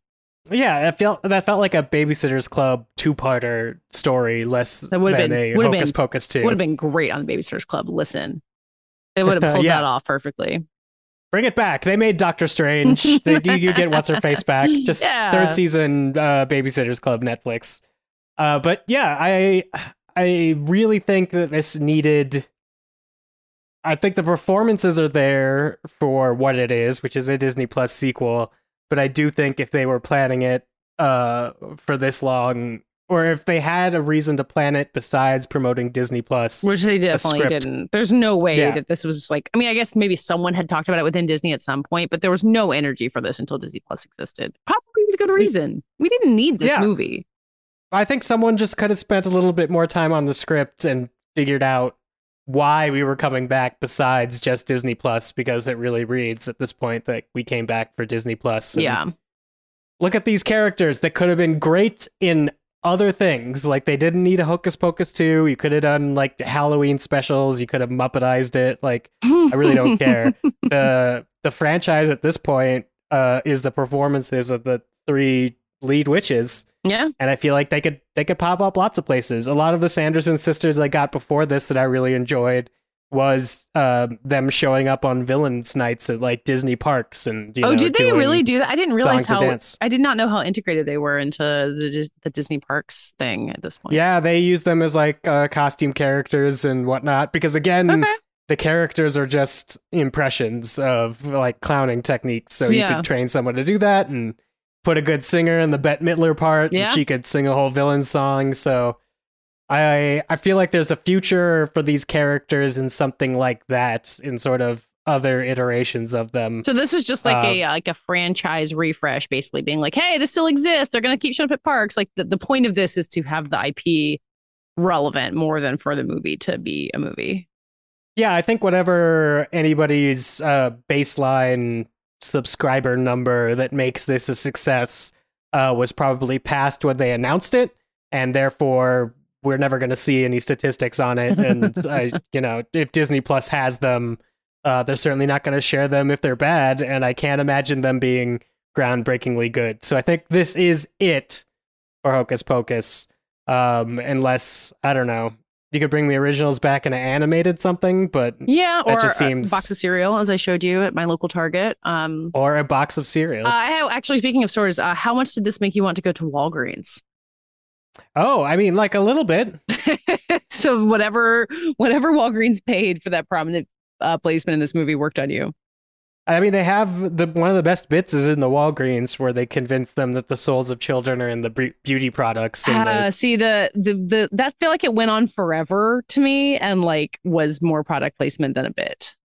Speaker 1: Yeah, it felt that felt like a Babysitters Club two-parter story, less
Speaker 5: That would've
Speaker 1: than
Speaker 5: been-
Speaker 1: a
Speaker 5: would've
Speaker 1: Hocus
Speaker 5: been-
Speaker 1: Pocus two.
Speaker 5: Would have been great on the Babysitters Club. Listen, it would have pulled
Speaker 1: Yeah.
Speaker 5: that off perfectly.
Speaker 1: Bring it back. They made Doctor Strange. they, you, you get what's her face back. Just
Speaker 5: Yeah.
Speaker 1: third season uh, Babysitters Club Netflix. Uh, but yeah, I I really think that this needed. I think the performances are there for what it is, which is a Disney Plus sequel. But I do think if they were planning it uh, for this long, or if they had a reason to plan it besides promoting Disney Plus,
Speaker 5: Which they definitely didn't. There's no way
Speaker 1: Yeah.
Speaker 5: that this was like. I mean, I guess maybe someone had talked about it within Disney at some point, but there was no energy for this until Disney Plus existed. Probably with good reason. We didn't need this
Speaker 1: Yeah.
Speaker 5: movie.
Speaker 1: I think someone just could have spent a little bit more time on the script and figured out why we were coming back besides just Disney Plus because it really reads at this point that we came back for Disney Plus.
Speaker 5: Yeah.
Speaker 1: Look at these characters that could have been great in other things. Like they didn't need a Hocus Pocus 2. You could have done like Halloween specials. You could have Muppetized it. Like I really don't care. the the franchise at this point uh, is the performances of the three lead witches
Speaker 5: Yeah.
Speaker 1: and I feel like they could they could pop up lots of places. A lot of the Sanderson sisters I got before this that I really enjoyed. Was uh, them showing up on villains nights at like Disney parks and you
Speaker 5: oh,
Speaker 1: know,
Speaker 5: did they really do that? I didn't realize how. I did not know how integrated they were into the the Disney parks thing at this point.
Speaker 1: Yeah, they use them as like uh, costume characters and whatnot because again,
Speaker 5: Okay.
Speaker 1: the characters are just impressions of like clowning techniques. So you
Speaker 5: Yeah.
Speaker 1: could train someone to do that and put a good singer in the Bette Midler part,
Speaker 5: Yeah.
Speaker 1: and she could sing a whole villain song. So I I feel like there's a future for these characters in something like that in sort of other iterations of them.
Speaker 5: So this is just like a like a franchise refresh, basically being like, "Hey, this still exists. They're gonna keep showing up at parks." Like the, the point of this is to have the IP relevant more than for the movie to be a movie.
Speaker 1: Yeah, I think whatever anybody's uh, baseline subscriber number that makes this a success uh, was probably passed when they announced it, and therefore we're never going to see any statistics on it. And I, you know, if Disney Plus has them, uh, they're certainly not going to share them if they're bad, and I can't imagine them being groundbreakingly good. So I think this is it for Hocus Pocus, um, unless I don't know. You could bring the originals back in an animated something, but
Speaker 5: Yeah, or
Speaker 1: just
Speaker 5: a box of cereal, as I showed you at my local Target. Um,
Speaker 1: or a box of cereal.
Speaker 5: uh, actually, speaking of stores, uh, how much did this make you want to go to Walgreens?
Speaker 1: Oh, I mean, like a little bit.
Speaker 5: so whatever whatever Walgreens paid for that prominent uh, placement in this movie worked on you.
Speaker 1: I mean, they have the one of the best bits is in the Walgreens where they convince them that the souls of children are in the beauty products. And
Speaker 5: Uh,
Speaker 1: the,
Speaker 5: see the, the the that feel like it went on forever to me and like was more product placement than a bit.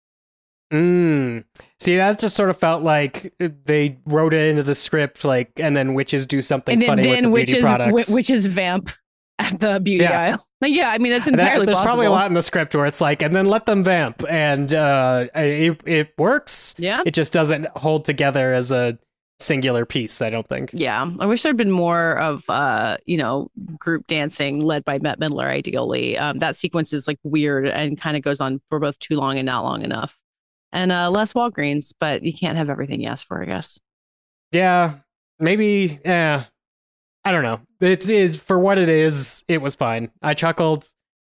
Speaker 1: mm. See, that just sort of felt like they wrote it into the script, like, and then witches do something
Speaker 5: and then,
Speaker 1: funny with the
Speaker 5: is
Speaker 1: products.
Speaker 5: which is vamp at the beauty
Speaker 1: Yeah.
Speaker 5: aisle. Like, yeah, I mean it's
Speaker 1: And that-
Speaker 5: entirely
Speaker 1: there's probably a lot in the script where it's like, and then let them vamp, and uh, it, it works.
Speaker 5: Yeah.
Speaker 1: It just doesn't hold together as a singular piece. I don't think.
Speaker 5: Yeah, I wish there'd been more of uh, you know, group dancing led by Bette Midler. Ideally, um, that sequence is like weird and kind of goes on for both too long and not long enough, and uh, less Walgreens. But you can't have everything you ask for, I guess.
Speaker 1: Yeah, maybe. Yeah, I don't know. It's, it's for what it is. It was fine. I chuckled.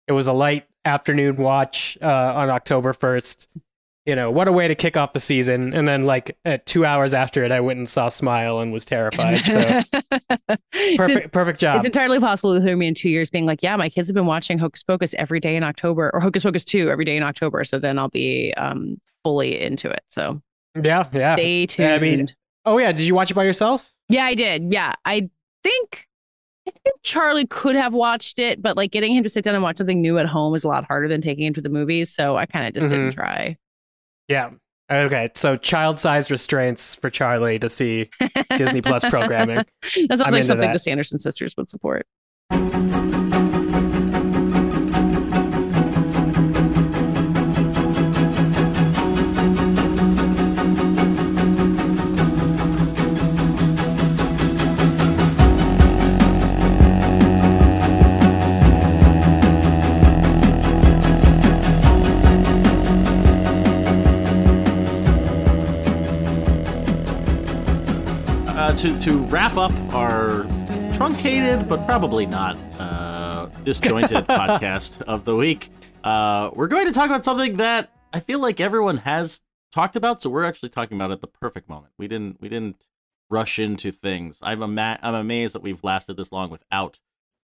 Speaker 1: It was a light afternoon watch uh, on October first. You know what a way to kick off the season. And then like at two hours after it, I went and saw Smile and was terrified. So perfect, perfect job.
Speaker 5: it's entirely possible to hear me in two years being like, yeah, my kids have been watching Hocus Pocus every day in October, or Hocus Pocus two every day in October. So then I'll be um fully into it. So
Speaker 1: yeah, yeah.
Speaker 5: stay tuned.
Speaker 1: I mean- Oh yeah, did you watch it by yourself?
Speaker 5: Yeah, I did. Yeah, I think I think Charlie could have watched it, but like getting him to sit down and watch something new at home is a lot harder than taking him to the movies. So I kind of just didn't try.
Speaker 1: Yeah. Okay, so child-sized restraints for Charlie to see Disney Plus programming.
Speaker 5: that sounds
Speaker 1: I'm
Speaker 5: like something
Speaker 1: that.
Speaker 5: the Sanderson sisters would support.
Speaker 2: To to wrap up our truncated but probably not uh, disjointed podcast of the week, uh, we're going to talk about something that I feel like everyone has talked about. So we're actually talking about it at the perfect moment. We didn't we didn't rush into things. I'm ama- I'm amazed that we've lasted this long without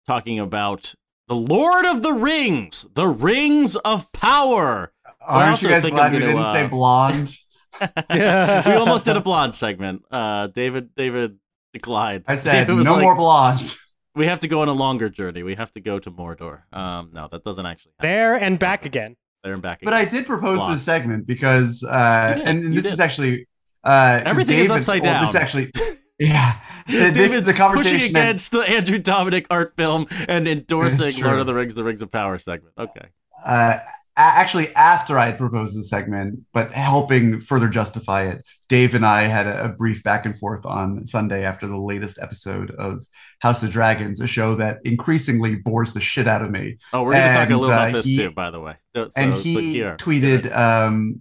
Speaker 2: talking about the Lord of the Rings, the Rings of Power.
Speaker 3: Aren't you
Speaker 2: also
Speaker 3: guys
Speaker 2: think
Speaker 3: glad we didn't
Speaker 2: uh,
Speaker 3: say blonde?
Speaker 2: we almost did a blonde segment. Uh, David David declined.
Speaker 3: I said no
Speaker 2: like,
Speaker 3: more blonde.
Speaker 2: We have to go on a longer journey. We have to go to Mordor. Um, no, that doesn't actually happen.
Speaker 1: There and back again.
Speaker 2: There and back. Again.
Speaker 3: But I did propose
Speaker 2: Blonde.
Speaker 3: this segment because, uh,
Speaker 2: You
Speaker 3: and this
Speaker 2: did.
Speaker 3: is actually uh, 'cause
Speaker 2: Everything is
Speaker 3: David-
Speaker 2: upside
Speaker 3: well, This
Speaker 2: down.
Speaker 3: actually, yeah, this
Speaker 2: David's
Speaker 3: is the conversation
Speaker 2: pushing
Speaker 3: that-
Speaker 2: against the Andrew Dominik art film and endorsing
Speaker 3: true.
Speaker 2: Lord of the Rings: The Rings of Power segment. Okay.
Speaker 3: uh, a- actually after I had proposed the segment, but helping further justify it, Dave and I had a, a brief back and forth on Sunday after the latest episode of House of Dragons, a show that increasingly bores the shit out of me.
Speaker 2: Oh, we're going to talk a
Speaker 3: And,
Speaker 2: little about
Speaker 3: uh,
Speaker 2: this
Speaker 3: he-
Speaker 2: too, by the way. So-
Speaker 3: and
Speaker 2: so-
Speaker 3: he
Speaker 2: here-
Speaker 3: tweeted, um,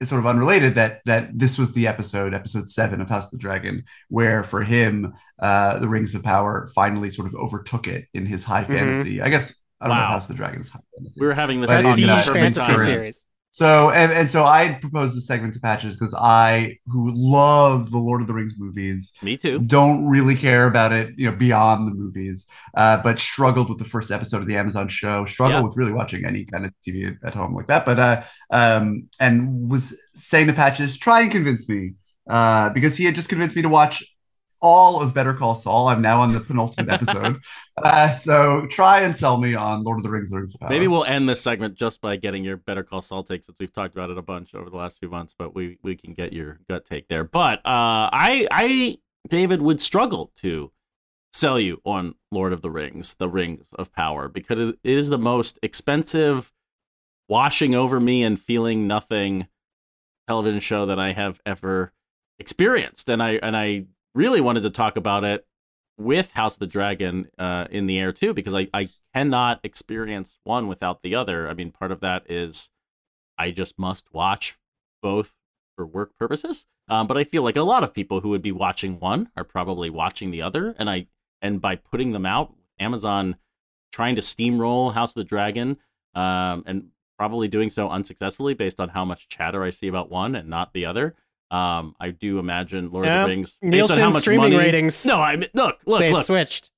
Speaker 3: it's sort of unrelated that that this was the episode, episode seven of House of the Dragon, where for him, uh, the Rings of Power finally sort of overtook it in his high
Speaker 1: Mhm.
Speaker 3: fantasy. I guess I don't know
Speaker 2: Wow.
Speaker 3: if House of the Dragon is high fantasy.
Speaker 2: We were having this
Speaker 3: But
Speaker 2: on
Speaker 3: in
Speaker 2: the
Speaker 3: that-
Speaker 1: Prestige fantasy
Speaker 2: time.
Speaker 1: series.
Speaker 3: So and, and so I proposed this segment to Patches because I, who love the Lord of the Rings movies,
Speaker 2: Me too.
Speaker 3: don't really care about it, you know, beyond the movies, uh, but struggled with the first episode of the Amazon show, struggled
Speaker 2: Yeah.
Speaker 3: with really watching any kind of TV at home like that. But uh, um, and was saying to Patches, try and convince me, uh, because he had just convinced me to watch all of Better Call Saul. I'm now on the penultimate episode, uh, so try and sell me on Lord of the Rings: The Rings of Power.
Speaker 2: Maybe we'll end this segment just by getting your Better Call Saul take, since we've talked about it a bunch over the last few months. But we we can get your gut take there. But uh, I I David would struggle to sell you on Lord of the Rings, the Rings of Power, because it is the most expensive, washing over me and feeling nothing television show that I have ever experienced, and I and I really wanted to talk about it with House of the Dragon uh, in the air too, because I, I cannot experience one without the other. I mean, part of that is I just must watch both for work purposes. Um, but I feel like a lot of people who would be watching one are probably watching the other, and I and by putting them out, Amazon trying to steamroll House of the Dragon, um, and probably doing so unsuccessfully based on how much chatter I see about one and not the other. Um, I do imagine Lord
Speaker 1: Yeah,
Speaker 2: of the Rings based on
Speaker 1: Nielsen
Speaker 2: how much
Speaker 1: streaming
Speaker 2: money.
Speaker 1: ratings.
Speaker 2: No, I mean, look, look,
Speaker 1: Say it
Speaker 2: look.
Speaker 1: switched.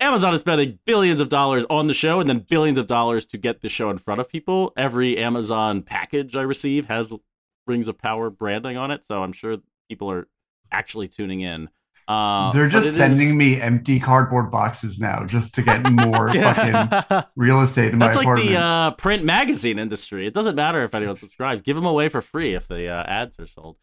Speaker 2: Amazon is spending billions of dollars on the show and then billions of dollars to get the show in front of people. Every Amazon package I receive has Rings of Power branding on it, so I'm sure people are actually tuning in. Uh,
Speaker 3: They're just sending
Speaker 2: is-
Speaker 3: me empty cardboard boxes now just to get more fucking real estate in
Speaker 2: That's
Speaker 3: my
Speaker 2: like
Speaker 3: apartment.
Speaker 2: the uh, print magazine industry. It doesn't matter if anyone subscribes. Give them away for free if the uh, ads are sold.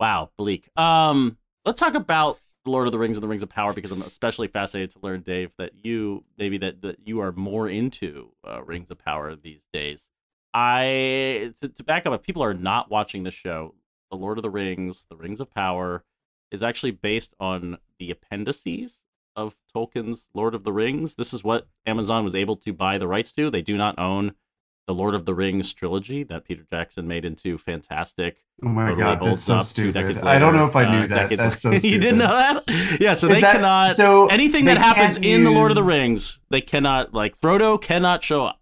Speaker 2: Wow, bleak. Um, let's talk about Lord of the Rings and the Rings of Power because I'm especially fascinated to learn, Dave, that you maybe that, that you are more into uh, Rings of Power these days. I to, to back up, if people are not watching the show, the Lord of the Rings, the Rings of Power, is actually based on the appendices of Tolkien's Lord of the Rings. This is what Amazon was able to buy the rights to. They do not own the Lord of the Rings trilogy that Peter Jackson made into fantastic.
Speaker 3: oh my
Speaker 2: totally
Speaker 3: god, that's so stupid.
Speaker 2: decades
Speaker 3: I don't know if I knew
Speaker 2: uh,
Speaker 3: that.
Speaker 2: decades
Speaker 3: That's so stupid.
Speaker 2: you didn't know that? Yeah, so
Speaker 3: Is
Speaker 2: they
Speaker 3: that-
Speaker 2: cannot
Speaker 3: so
Speaker 2: anything that happens
Speaker 3: can't
Speaker 2: in the Lord of the Rings, they cannot like Frodo cannot show up.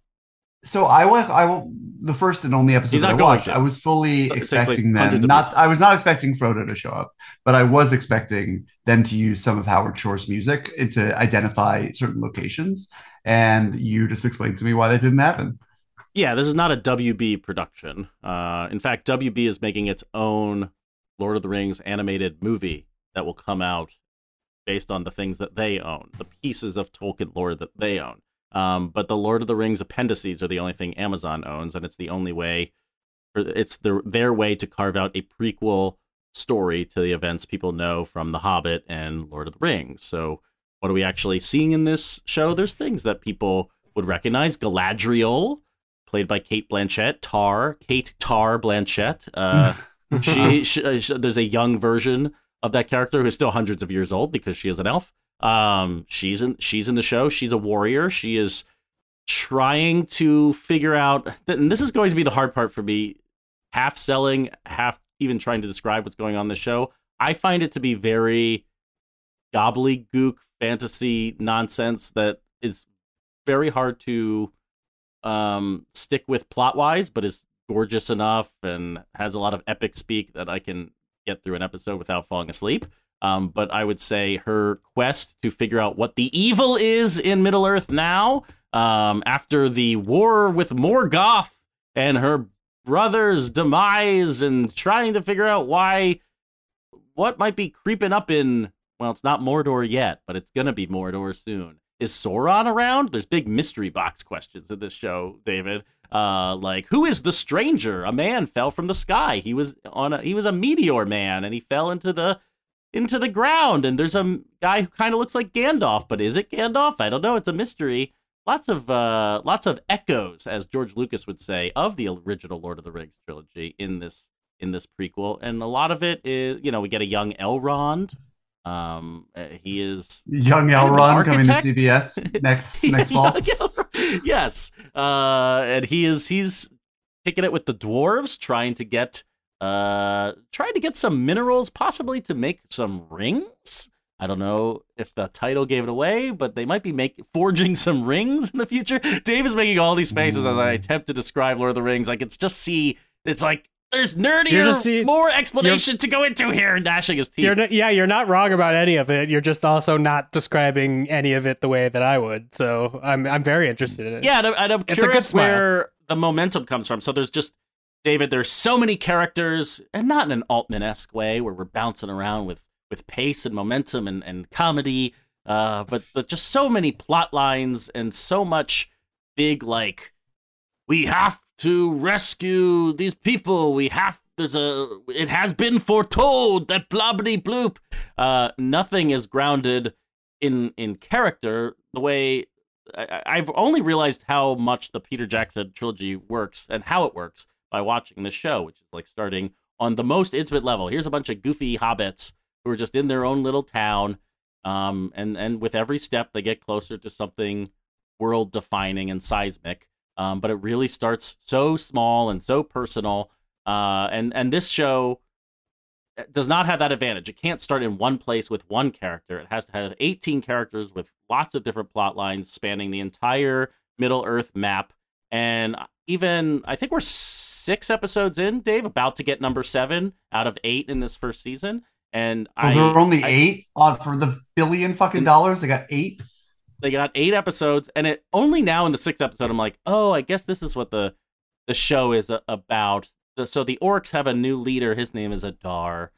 Speaker 3: So I went. I the first and only episode
Speaker 2: He's
Speaker 3: that
Speaker 2: not
Speaker 3: I watched. I was fully
Speaker 2: But it takes place
Speaker 3: expecting them not. I was not expecting Frodo to show up, but I was expecting them to use some of Howard Shore's music to identify certain locations. And you just explained to me why that didn't happen.
Speaker 2: Yeah, this is not a WB production. Uh, in fact, WB is making its own Lord of the Rings animated movie that will come out based on the things that they own, the pieces of Tolkien lore that they own. Um, but the Lord of the Rings appendices are the only thing Amazon owns, and it's the only way, it's their their way to carve out a prequel story to the events people know from The Hobbit and Lord of the Rings. So, what are we actually seeing in this show? There's things that people would recognize. Galadriel, played by Cate Blanchett, Tar, Cate Tar Blanchett. Uh, she, she, she- there's a young version of that character who's still hundreds of years old because she is an elf. Um, she's in she's in the show. She's a warrior. She is trying to figure out. And this is going to be the hard part for me. Half selling, half even trying to describe what's going on in the show. I find it to be very gobbledygook fantasy nonsense that is very hard to um, stick with plot wise, but is gorgeous enough and has a lot of epic speak that I can get through an episode without falling asleep. Um, but I would say her quest to figure out what the evil is in Middle Earth now, um, after the war with Morgoth and her brother's demise, and trying to figure out why, what might be creeping up in, well, it's not Mordor yet, but it's going to be Mordor soon. Is Sauron around? There's big mystery box questions in this show, David. Uh, like who is the stranger? A man fell from the sky. He was on a he was a meteor man, and he fell into the into the ground. And there's a guy who kind of looks like Gandalf, but is it Gandalf? I don't know. It's a mystery. Lots of uh, lots of echoes, as George Lucas would say, of the original Lord of the Rings trilogy in this in this prequel, and a lot of it is you know we get a young Elrond. Um, uh, he is
Speaker 3: Young
Speaker 2: Kind of an
Speaker 3: Elrond coming to? CBS next next fall.
Speaker 2: yes. Uh, and he is he's kicking it with the dwarves, trying to get uh trying to get some minerals, possibly to make some rings. I don't know if the title gave it away, but they might be making forging some rings in the future. Dave is making all these faces as I attempt to describe Lord of the Rings. I can just see it's like there's nerdier,
Speaker 1: see-
Speaker 2: more explanation to go into here. Gnashing his teeth.
Speaker 1: You're not, yeah, you're not wrong about any of it. You're just also not describing any of it the way that I would. So I'm I'm very interested in it.
Speaker 2: Yeah, and I'm, and I'm
Speaker 1: It's a good
Speaker 2: curious where the momentum comes from. So there's just David. There's so many characters, and not in an Altman esque way where we're bouncing around with with pace and momentum and and comedy. Uh, but but just so many plot lines and so much big like we have to rescue these people. We have there's a it has been foretold that blobbity bloop. Uh, nothing is grounded in in character the way I, I've only realized how much the Peter Jackson trilogy works and how it works by watching this show, which is like starting on the most intimate level. Here's a bunch of goofy hobbits who are just in their own little town, um, and and with every step they get closer to something world defining and seismic. Um, but it really starts so small and so personal. Uh, and and this show does not have that advantage. It can't start in one place with one character. It has to have 18 characters with lots of different plot lines spanning the entire Middle Earth map. And even I think we're six episodes in, Dave, about to get number seven out of eight in this first season. And
Speaker 3: Oh,
Speaker 2: I
Speaker 3: there were only
Speaker 2: I-
Speaker 3: eight on for the billion fucking dollars. They got eight.
Speaker 2: They got eight episodes, and it only now in the sixth episode, I'm like, oh, I guess this is what the the show is about. The, so the orcs have a new leader. His name is Adar,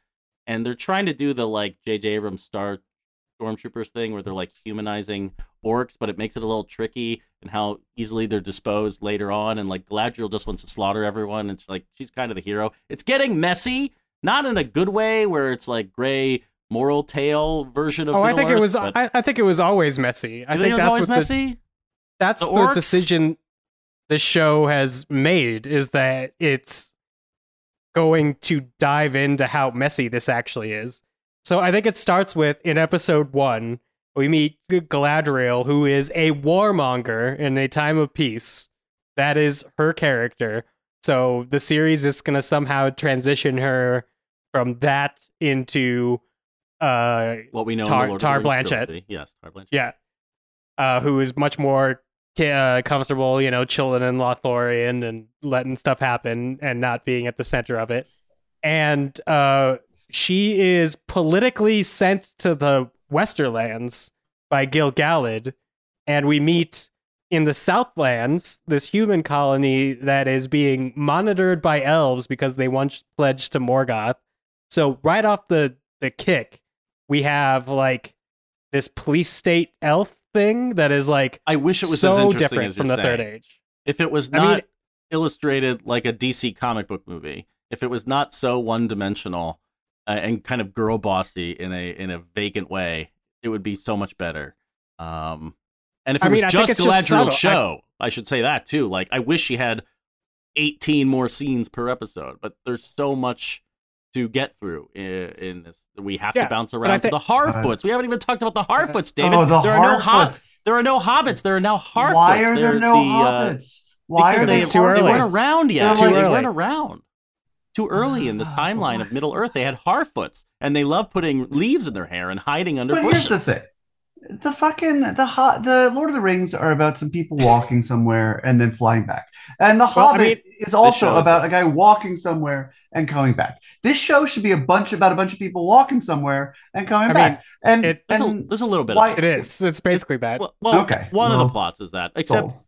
Speaker 2: and they're trying to do the like J.J. Abrams Star Stormtroopers thing, where they're like humanizing orcs, but it makes it a little tricky and how easily they're disposed later on. And like Galadriel just wants to slaughter everyone, and like she's kind of the hero. It's getting messy, not in a good way, where it's like gray moral tale version of.
Speaker 1: Oh, I
Speaker 2: Middle
Speaker 1: think it was.
Speaker 2: but-
Speaker 1: I, I think it was always messy. I think
Speaker 2: think it was
Speaker 1: that's
Speaker 2: always
Speaker 1: what the-
Speaker 2: messy.
Speaker 1: that's
Speaker 2: The
Speaker 1: the, decision the show has made is that it's going to dive into how messy this actually is. So I think it starts with in episode one, we meet Galadriel, who is a warmonger in a time of peace. That is her character. So the series is going to somehow transition her from that into uh
Speaker 2: what we know
Speaker 1: Tar- Tar Blanchett.
Speaker 2: trilogy. Yes, Tar Blanchett.
Speaker 1: yeah, uh, who is much more uh, comfortable, you know, chilling in Lothlorien and letting stuff happen and not being at the center of it. And uh, she is politically sent to the Westerlands by Gil-galad, and we meet in the Southlands this human colony that is being monitored by elves because they once pledged to Morgoth. So right off the the kick, we have like this police state elf thing that is like
Speaker 2: I wish it was
Speaker 1: so
Speaker 2: as interesting
Speaker 1: different from the
Speaker 2: saying.
Speaker 1: third age.
Speaker 2: If it was
Speaker 1: I
Speaker 2: not
Speaker 1: mean-
Speaker 2: illustrated like a DC comic book movie, if it was not so one dimensional uh, and kind of girl bossy in a in a vacant way, it would be so much better. Um, and if it
Speaker 1: I
Speaker 2: was
Speaker 1: mean,
Speaker 2: just
Speaker 1: it's just subtle.
Speaker 2: Galadriel's show, I... should say that too. Like, I wish she had 18 more scenes per episode, but there's so much to get through in, in this. We have
Speaker 1: Yeah,
Speaker 2: to bounce
Speaker 1: I
Speaker 2: around to the Harfoots. we haven't even talked about the Harfoots, David.
Speaker 3: Oh, the
Speaker 2: there are no Hob-
Speaker 3: Harfoots.
Speaker 2: there are no hobbits. There are now Harfoots.
Speaker 3: Why are there
Speaker 2: They're
Speaker 3: no
Speaker 2: the, uh,
Speaker 3: hobbits? Why are
Speaker 2: they,
Speaker 3: they
Speaker 1: It's too
Speaker 2: they weren't around yet.
Speaker 3: It's too
Speaker 2: they
Speaker 1: early.
Speaker 2: weren't around. Too early in the
Speaker 3: Ah,
Speaker 2: timeline of Middle Earth. They had Harfoots, and they love putting leaves in their hair and hiding under
Speaker 3: But
Speaker 2: bushes.
Speaker 3: here's the thing: the fucking the hot the Lord of the Rings are about some people walking somewhere and then flying back, and the
Speaker 1: Well, I
Speaker 3: Hobbit
Speaker 1: mean,
Speaker 3: is also
Speaker 2: show is-
Speaker 3: about a guy walking somewhere and coming back. This show should be a bunch about a bunch of people walking somewhere and coming
Speaker 1: I
Speaker 3: back.
Speaker 1: mean,
Speaker 3: and
Speaker 1: it-
Speaker 2: There's, a, there's a little bit
Speaker 3: why-
Speaker 2: of
Speaker 1: It is. It's basically that.
Speaker 2: Well, well,
Speaker 3: Okay,
Speaker 2: one of the plots is that. Except
Speaker 3: sold.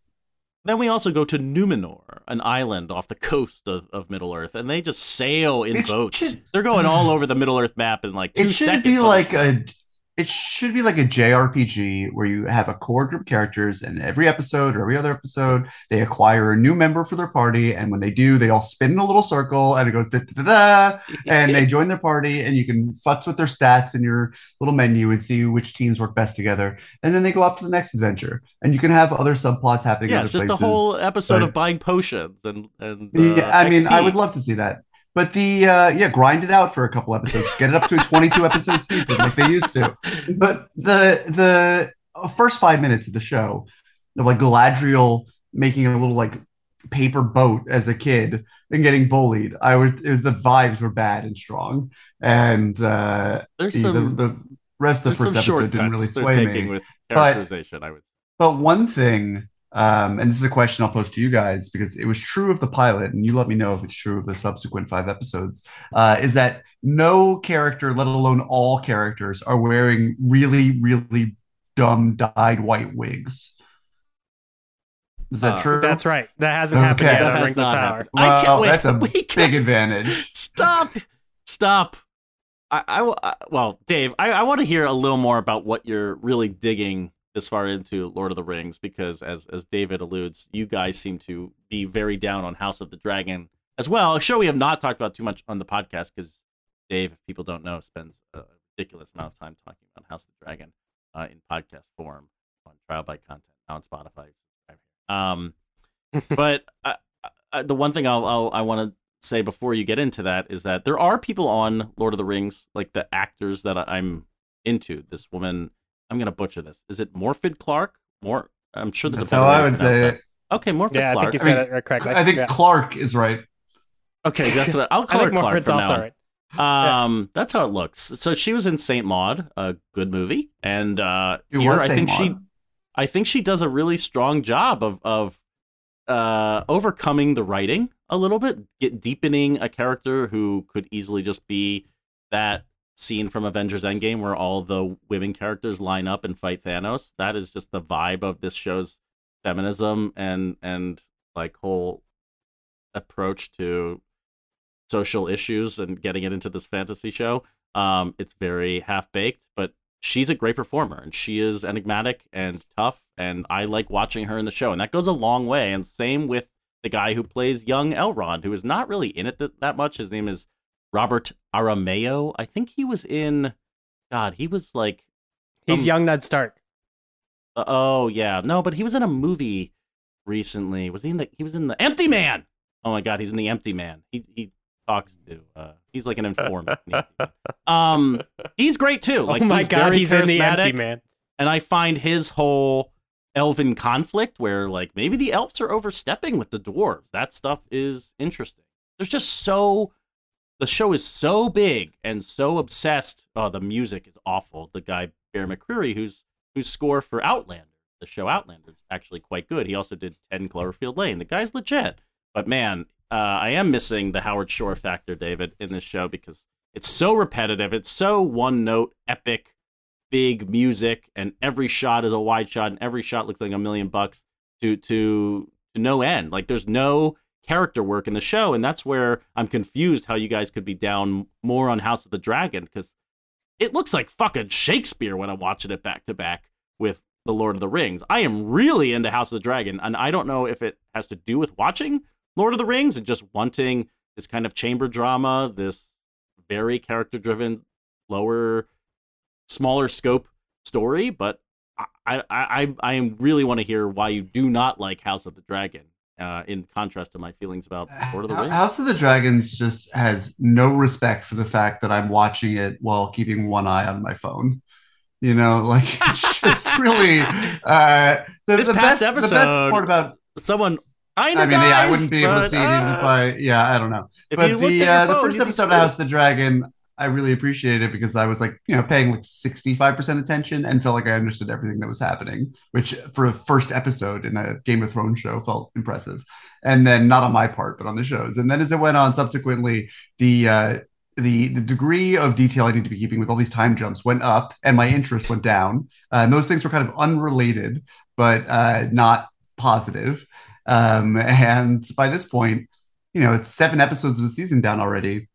Speaker 2: then we also go to Numenor, an island off the coast of, of Middle Earth, and they just sail in
Speaker 3: It
Speaker 2: boats.
Speaker 3: should-
Speaker 2: They're going all over the Middle Earth map in like two
Speaker 3: it should
Speaker 2: seconds.
Speaker 3: be
Speaker 2: on a
Speaker 3: like
Speaker 2: ship.
Speaker 3: a it should be like a JRPG where you have a core group of characters and every episode or every other episode they acquire a new member for their party and when they do they all spin in a little circle and it goes da da da da and they join their party and you can futz with their stats in your little menu and see which teams work best together and then they go off to the next adventure and you can have other subplots happening
Speaker 2: yeah,
Speaker 3: other
Speaker 2: it's just
Speaker 3: places.
Speaker 2: a whole episode
Speaker 3: but-
Speaker 2: of buying potions and and uh,
Speaker 3: Yeah, I mean, I would love to see that. But the uh yeah, grind it out for a couple episodes, get it up to a 22 episode season like they used to. But the the first five minutes of the show of like Galadriel making a little like paper boat as a kid and getting bullied, I was, it was the vibes were bad and strong, and uh
Speaker 2: There's
Speaker 3: the,
Speaker 2: some
Speaker 3: the rest of the first episode didn't really sway me.
Speaker 2: with
Speaker 3: But-
Speaker 2: characterization. I would.
Speaker 3: But one thing, um, and this is a question I'll pose to you guys because it was true of the pilot, and you let me know if it's true of the subsequent five episodes, uh, is that no character, let alone all characters, are wearing really, really dumb dyed white wigs. Is that
Speaker 2: Uh,
Speaker 3: true?
Speaker 1: That's right. That hasn't happened
Speaker 3: Okay.
Speaker 1: yet
Speaker 3: That
Speaker 1: on
Speaker 2: has
Speaker 1: Rings
Speaker 2: not
Speaker 1: Power.
Speaker 2: happened. I
Speaker 3: Well,
Speaker 2: can't wait.
Speaker 3: that's a
Speaker 2: We
Speaker 3: big
Speaker 2: can't-
Speaker 3: advantage.
Speaker 2: Stop. Stop. I, I, I- well, Dave, I, I want to hear a little more about what you're really digging this far into Lord of the Rings, because as as David alludes, you guys seem to be very down on House of the Dragon as well. A show we have not talked about too much on the podcast because Dave, if people don't know, spends a ridiculous amount of time talking about House of the Dragon uh, in podcast form on Trial by Content on Spotify. Um, but I, I, the one thing I'll, I'll I want to say before you get into that is that there are people on Lord of the Rings, like the actors that I- I'm into. This woman, I'm gonna butcher this. Is it Morfydd Clark? More, I'm sure there's
Speaker 3: That's
Speaker 2: a
Speaker 3: how I would say it.
Speaker 2: Okay, Morfydd
Speaker 1: Yeah, I think you
Speaker 3: I
Speaker 1: said
Speaker 3: mean,
Speaker 1: it right correctly.
Speaker 3: I think
Speaker 1: yeah.
Speaker 3: Clark is right.
Speaker 2: Okay, that's what I'll
Speaker 1: I
Speaker 2: call
Speaker 1: think
Speaker 2: her Clark
Speaker 1: Morford's
Speaker 2: from
Speaker 1: also
Speaker 2: now
Speaker 1: right.
Speaker 2: Um, that's how it looks. So she was in Saint Maud, a good movie, and uh,
Speaker 3: It
Speaker 2: here
Speaker 3: was
Speaker 2: I
Speaker 3: Saint
Speaker 2: think she, I think she does a really strong job of of uh, overcoming the writing a little bit, get deepening a character who could easily just be that scene from Avengers Endgame where all the women characters line up and fight Thanos. That is just the vibe of this show's feminism and and like whole approach to social issues and getting it into this fantasy show. Um, it's very half baked, but she's a great performer and she is enigmatic and tough, and I like watching her in the show, and that goes a long way. And same with the guy who plays young Elrond, who is not really in it th- that much. His name is Robert Aramayo. I think he was in. God, he was like.
Speaker 1: He's
Speaker 2: um,
Speaker 1: young Ned Stark.
Speaker 2: uh, oh yeah, no, but he was in a movie recently. Was he in the? He was in the Empty Man. Oh my God, he's in the Empty Man. He he talks to. Uh, he's like an informant. in The Empty Man. Um, he's great too. Like
Speaker 1: oh my
Speaker 2: he's
Speaker 1: god, he's in the empty man.
Speaker 2: And I find his whole elven conflict, where like maybe the elves are overstepping with the dwarves. That stuff is interesting. There's just so. The show is so big and so obsessed. Oh, the music is awful. The guy Bear McCreary, who's whose score for Outlander, the show Outlander, is actually quite good. He also did 10 Cloverfield Lane. The guy's legit. But man, uh, I am missing the Howard Shore factor, David, in this show because it's so repetitive. It's so one note, epic, big music, and every shot is a wide shot, and every shot looks like a million bucks to to to no end. Like there's no character work in the show, and that's where I'm confused how you guys could be down more on House of the Dragon because it looks like fucking Shakespeare when I'm watching it back to back with The Lord of the Rings. I am really into House of the Dragon, and I don't know if it has to do with watching Lord of the Rings and just wanting this kind of chamber drama, this very character driven, lower, smaller scope story, but I, I, I, I really want to hear why you do not like House of the Dragon. Uh, in contrast to my feelings about Lord of the Rings.
Speaker 3: House of the Dragons just has no respect for the fact that I'm watching it while keeping one eye on my phone. You know, like it's just really uh, the,
Speaker 2: This
Speaker 3: the
Speaker 2: past
Speaker 3: best. the best part about
Speaker 2: Someone
Speaker 3: I mean, yeah, I wouldn't be able to see it even if
Speaker 2: uh,
Speaker 3: I. Yeah, I don't know. But the uh, the first episode of. House of the Dragon, I really appreciated it because I was like, you know, paying like sixty five percent attention and felt like I understood everything that was happening, which for a first episode in a Game of Thrones show felt impressive. And then not on my part, but on the shows. And then as it went on, subsequently, the uh, the the degree of detail I need to be keeping with all these time jumps went up, and my interest went down. Uh, and those things were kind of unrelated, but uh, not positive. Um, and by this point, you know, it's seven episodes of a season down already.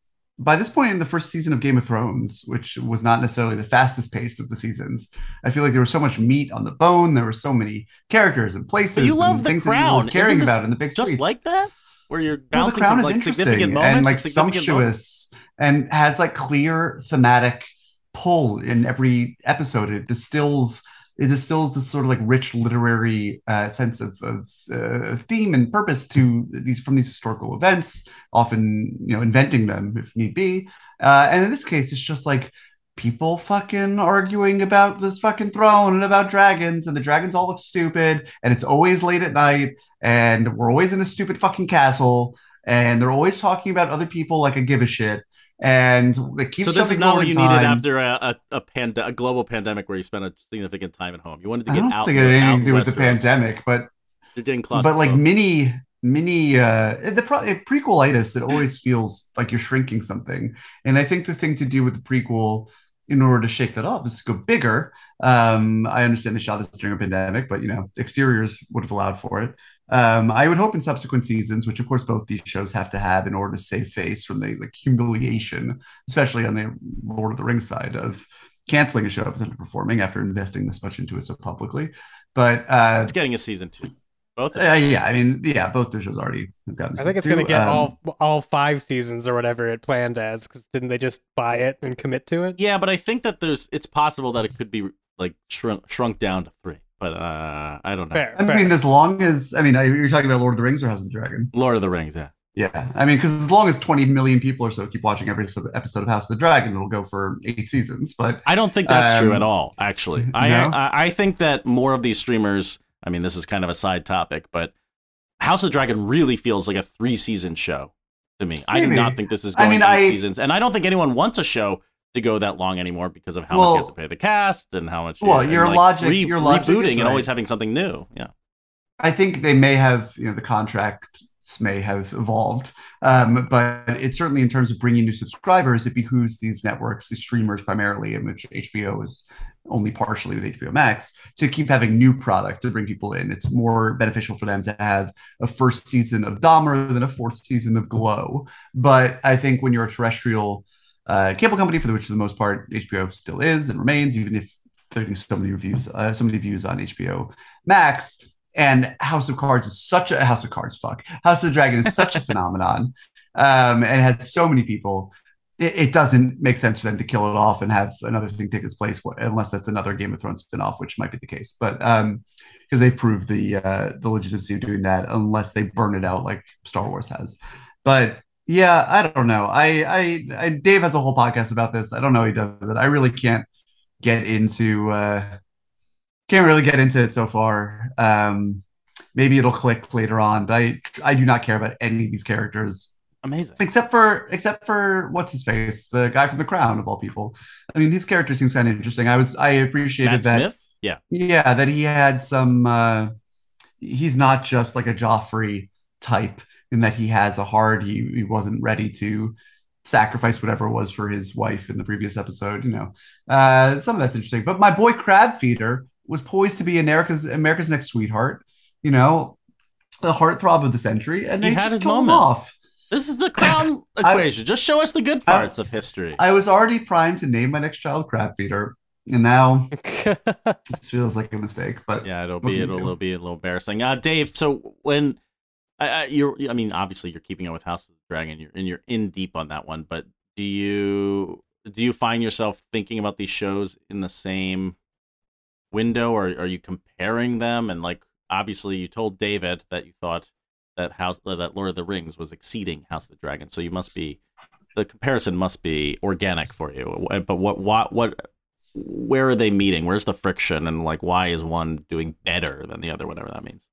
Speaker 3: By this point in the first season of Game of Thrones, which was not necessarily the fastest paced of the seasons, I feel like there was so much meat on the bone. There were so many characters and places
Speaker 2: But you love
Speaker 3: and
Speaker 2: the crown.
Speaker 3: caring about in the big
Speaker 2: just
Speaker 3: screen.
Speaker 2: like that, where you're
Speaker 3: Well, the crown is
Speaker 2: like
Speaker 3: interesting
Speaker 2: moments
Speaker 3: and like
Speaker 2: significant moments.
Speaker 3: sumptuous and has like clear thematic pull in every episode. It distills it distills this sort of like rich literary uh, sense of, of uh, theme and purpose to these from these historical events, often you know inventing them if need be. Uh, and in this case, it's just like people fucking arguing about this fucking throne and about dragons, and the dragons all look stupid, and it's always late at night, and we're always in a stupid fucking castle, and they're always talking about other people like I give a shit. And they keep
Speaker 2: So this is not what you
Speaker 3: time.
Speaker 2: needed after a a, a, pand- a global pandemic where you spent a significant time at home. You wanted to get I
Speaker 3: don't
Speaker 2: out.
Speaker 3: think it had anything to do with the pandemic, but
Speaker 2: You're getting
Speaker 3: but like mini mini uh the pro- prequelitis it always feels like you're shrinking something and i think the thing to do with the prequel in order to shake that off is to go bigger um i understand they shot this during a pandemic but you know exteriors would have allowed for it um i would hope in subsequent seasons which of course both these shows have to have in order to save face from the like humiliation especially on the lord of the rings side of canceling a show that's underperforming after investing this much into it so publicly but uh
Speaker 2: it's getting a season two. Both. of
Speaker 3: uh, yeah, I mean, yeah, both their shows already have gotten.
Speaker 1: I think it's gonna get
Speaker 3: Um,
Speaker 1: all all five seasons or whatever it planned as. Because didn't they just buy it and commit to it?
Speaker 2: Yeah, but I think that there's. It's possible that it could be like shrunk shrunk down to three. But uh, I don't know.
Speaker 1: Fair.
Speaker 3: I
Speaker 1: fair.
Speaker 3: mean, as long as I mean, you're talking about Lord of the Rings or House of the Dragon?
Speaker 2: Lord of the Rings. Yeah.
Speaker 3: Yeah, I mean, because as long as twenty million people or so keep watching every episode episode of House of the Dragon, it'll go for eight seasons. But
Speaker 2: I don't think that's true
Speaker 3: Um,
Speaker 2: at all. Actually, I,
Speaker 3: no?
Speaker 2: I I think that more of these streamers. I mean, this is kind of a side topic, but House of Dragon really feels like a three season show to me. I do not think this is
Speaker 3: I
Speaker 2: going
Speaker 3: mean,
Speaker 2: eight
Speaker 3: I-
Speaker 2: seasons, and I don't think anyone wants a show to go that long anymore because of how much
Speaker 3: Well-
Speaker 2: you have to pay the cast and how much.
Speaker 3: Well,
Speaker 2: and,
Speaker 3: your
Speaker 2: like,
Speaker 3: logic- your logic
Speaker 2: rebooting
Speaker 3: is
Speaker 2: and always having something new. Yeah.
Speaker 3: I think they may have, you know, the contracts may have evolved, um, but it's certainly in terms of bringing new subscribers, it behooves these networks, these streamers primarily, in which HBO is only partially with HBO Max, to keep having new product to bring people in. It's more beneficial for them to have a first season of Dahmer than a fourth season of Glow. But I think when you're a terrestrial uh, cable company, for which for the most part HBO still is and remains, even if they're getting so many reviews, uh, so many views on HBO Max, and House of Cards is such a House of Cards, fuck. House of the Dragon is such a phenomenon, um, and has so many people. It, it doesn't make sense for them to kill it off and have another thing take its place, unless that's another Game of Thrones spinoff, which might be the case. But um, because they've proved the uh, the legitimacy of doing that, unless they burn it out like Star Wars has. But yeah, I don't know. I, I, I Dave has a whole podcast about this. I don't know he does it. I really can't get into uh can't really get into it so far. Um maybe it'll click later on, but I I do not care about any of these characters
Speaker 2: Amazing.
Speaker 3: except for except for what's his face, the guy from The Crown of all people. I mean, his character seems kind of interesting. I was I appreciated
Speaker 2: Matt
Speaker 3: that
Speaker 2: Smith. Yeah.
Speaker 3: yeah, that he had some. Uh, he's not just like a Joffrey type in that he has a heart. He he wasn't ready to sacrifice whatever it was for his wife in the previous episode. You know, uh, some of that's interesting. But my boy Crab Feeder was poised to be America's America's next sweetheart. You know, the heartthrob of the century, and
Speaker 2: He
Speaker 3: they
Speaker 2: had
Speaker 3: just
Speaker 2: his
Speaker 3: killed him off.
Speaker 2: This is the crown
Speaker 3: I-
Speaker 2: equation. Just show us the good
Speaker 3: I-
Speaker 2: parts of history.
Speaker 3: I was already primed to name my next child Crab Feeder, and now it feels like a mistake. But
Speaker 2: yeah, it'll be it'll, it'll be a little embarrassing. Uh, Dave, so when I, I, you're, I mean, obviously you're keeping up with House of the Dragon, you're and you're in deep on that one. But do you do you find yourself thinking about these shows in the same window, or are you comparing them? And like, obviously, you told David that you thought that House uh, that Lord of the Rings was exceeding House of the Dragon, so you must be the comparison must be organic for you. But what what what where are they meeting? Where's the friction, and like why is one doing better than the other? Whatever that means.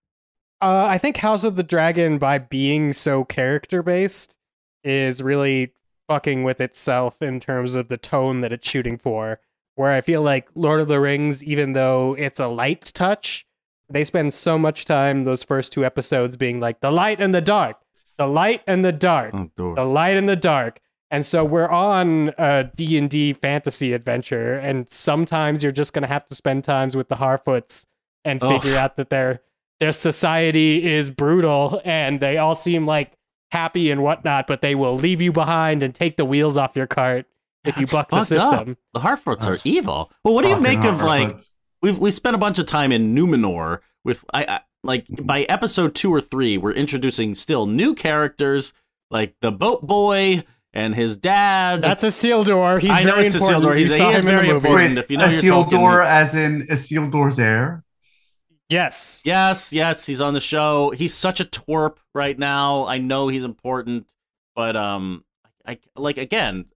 Speaker 1: Uh, I think House of the Dragon, by being so character based, is really fucking with itself in terms of the tone that it's shooting for. Where I feel like Lord of the Rings, even though it's a light touch, they spend so much time those first two episodes being like the light and the dark, the light and the dark,
Speaker 2: Oh,
Speaker 1: the light and the dark. And so we're on a D&D fantasy adventure and sometimes you're just going to have to spend times with the Harfoots and
Speaker 2: Ugh.
Speaker 1: figure out that their their society is brutal and they all seem like happy and whatnot, but they will leave you behind and take the wheels off your cart if you buck the
Speaker 2: fucked up. The Harfoots are evil. Well, what do you make of like
Speaker 3: Harfoots.
Speaker 2: We've we spent a bunch of time in Numenor with I, I like by episode two or three we're introducing still new characters like the boat boy and his dad.
Speaker 1: That's Isildur. He's
Speaker 2: I know
Speaker 1: very
Speaker 2: it's
Speaker 1: important.
Speaker 2: Isildur. He's-
Speaker 1: You saw
Speaker 2: he is
Speaker 1: in the
Speaker 2: very
Speaker 1: movies.
Speaker 2: important.
Speaker 3: Wait,
Speaker 2: if you know your
Speaker 3: Isildur
Speaker 2: Tolkien-
Speaker 3: as in Isildur's heir.
Speaker 1: Yes.
Speaker 2: yes, yes, he's on the show. He's such a twerp right now. I know he's important, but um, I like again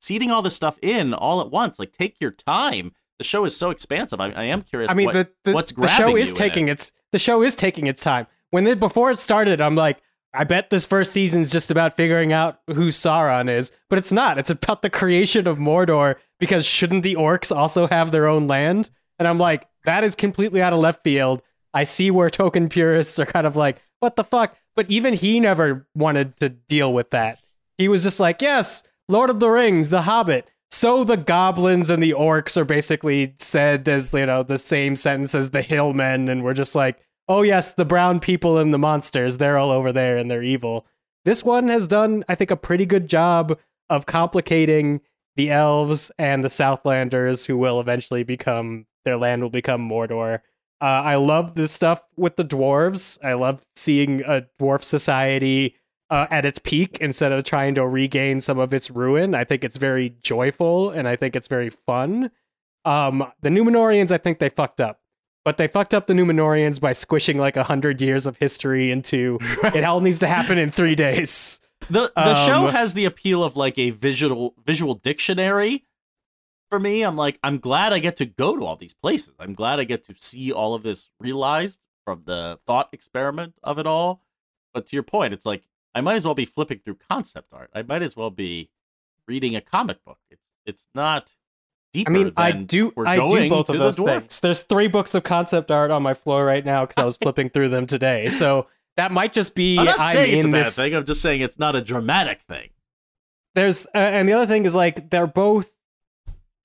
Speaker 2: seeding all this stuff in all at once. Like take your time. The show is so expansive. I, I am curious.
Speaker 1: I mean,
Speaker 2: what,
Speaker 1: the, the,
Speaker 2: what's
Speaker 1: the show is taking
Speaker 2: it?
Speaker 1: its the show is taking its time. When before it started, I'm like, I bet this first season is just about figuring out who Sauron is, but it's not. It's about the creation of Mordor because shouldn't the orcs also have their own land? And I'm like, that is completely out of left field. I see where Tolkien purists are kind of like, what the fuck? But even he never wanted to deal with that. He was just like, yes, Lord of the Rings, The Hobbit. So the goblins and the orcs are basically said as, you know, the same sentence as the hillmen. And we're just like, oh, yes, the brown people and the monsters, they're all over there and they're evil. This one has done, I think, a pretty good job of complicating the elves and the Southlanders who will eventually become, their land will become Mordor. Uh, I love the stuff with the dwarves. I love seeing a dwarf society uh, at its peak instead of trying to regain some of its ruin. I think it's very joyful and I think it's very fun. Um, the Numenorians, I think they fucked up, but they fucked up the Numenorians by squishing like a hundred years of history into it all needs to happen in three days.
Speaker 2: The the show
Speaker 1: Um,
Speaker 2: has the appeal of like a visual visual dictionary. For me, I'm like I'm glad I get to go to all these places. I'm glad I get to see all of this realized from the thought experiment of it all. But to your point, it's like I might as well be flipping through concept art. I might as well be reading a comic book. It's it's not deeper
Speaker 1: I mean, I do,
Speaker 2: we're
Speaker 1: I do both of those
Speaker 2: dwarf.
Speaker 1: things. There's three books of concept art on my floor right now because I was flipping through them today. So that might just be
Speaker 2: I'm not
Speaker 1: I'm
Speaker 2: saying it's a bad
Speaker 1: this.
Speaker 2: thing. I'm just saying it's not a dramatic thing.
Speaker 1: there's uh, and the other thing is like they're both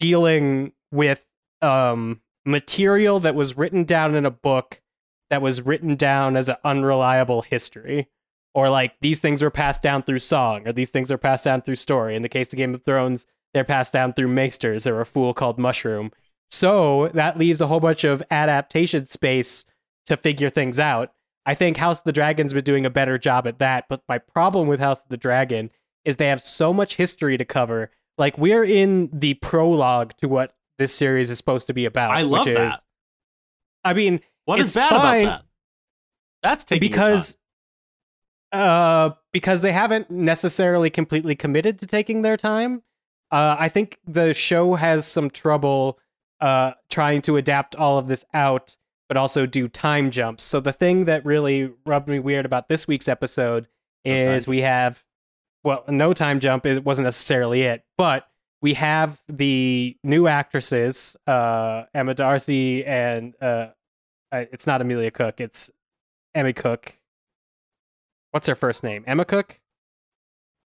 Speaker 1: dealing with um material that was written down in a book that was written down as an unreliable history or like these things were passed down through song or these things are passed down through story in the case of game of thrones they're passed down through maesters or a fool called mushroom so that leaves a whole bunch of adaptation space to figure things out i think house of the dragon's been doing a better job at that but my problem with house of the dragon is they have so much history to cover. Like we're in the prologue to what this series is supposed to be about.
Speaker 2: I love
Speaker 1: which
Speaker 2: that.
Speaker 1: Is, I mean,
Speaker 2: What is bad
Speaker 1: fine
Speaker 2: about that? That's taking
Speaker 1: because uh because they haven't necessarily completely committed to taking their time. Uh I think the show has some trouble uh trying to adapt all of this out but also do time jumps. So the thing that really rubbed me weird about this week's episode is we have well, no time jump it wasn't necessarily it, but we have the new actresses, uh, Emma Darcy and uh, uh, it's not Amelia Cook, it's Emmy Cook. What's her first name? Emma Cook.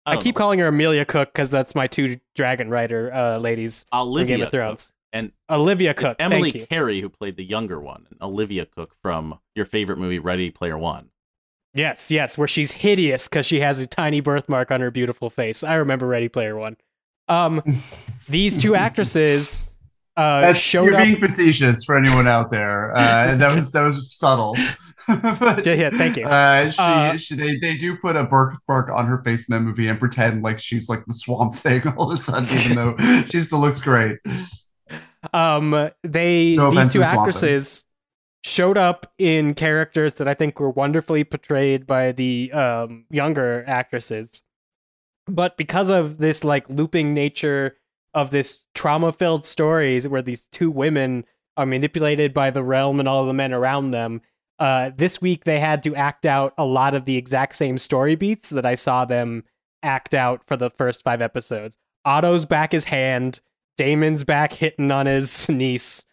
Speaker 1: I,
Speaker 2: don't
Speaker 1: keep
Speaker 2: know.
Speaker 1: calling her Amelia Cook because that's my two dragon rider uh, ladies from
Speaker 2: Olivia
Speaker 1: Game of
Speaker 2: Cook.
Speaker 1: Thrones.
Speaker 2: And
Speaker 1: Olivia
Speaker 2: it's
Speaker 1: Cook.
Speaker 2: Emily
Speaker 1: thank you.
Speaker 2: Carey who played the younger one, and Olivia Cooke from your favorite movie, Ready Player One.
Speaker 1: Yes, yes, where she's hideous because she has a tiny birthmark on her beautiful face. I remember Ready Player One. Um, these two actresses uh,
Speaker 3: That's,
Speaker 1: showed
Speaker 3: you're
Speaker 1: up.
Speaker 3: being facetious for anyone out there. Uh, that was that was subtle. but,
Speaker 1: Yeah, yeah, thank you.
Speaker 3: Uh, she,
Speaker 1: Uh,
Speaker 3: she, they, they do put a birthmark on her face in that movie and pretend like she's like the swamp thing all of a sudden, even though she still looks great.
Speaker 1: um they
Speaker 3: No
Speaker 1: these two actresses showed up in characters that I think were wonderfully portrayed by the um younger actresses. But because of this like looping nature of this trauma filled stories where these two women are manipulated by the realm and all the men around them, uh this week they had to act out a lot of the exact same story beats that I saw them act out for the first five episodes. Otto's back his hand, Daemon's back hitting on his niece.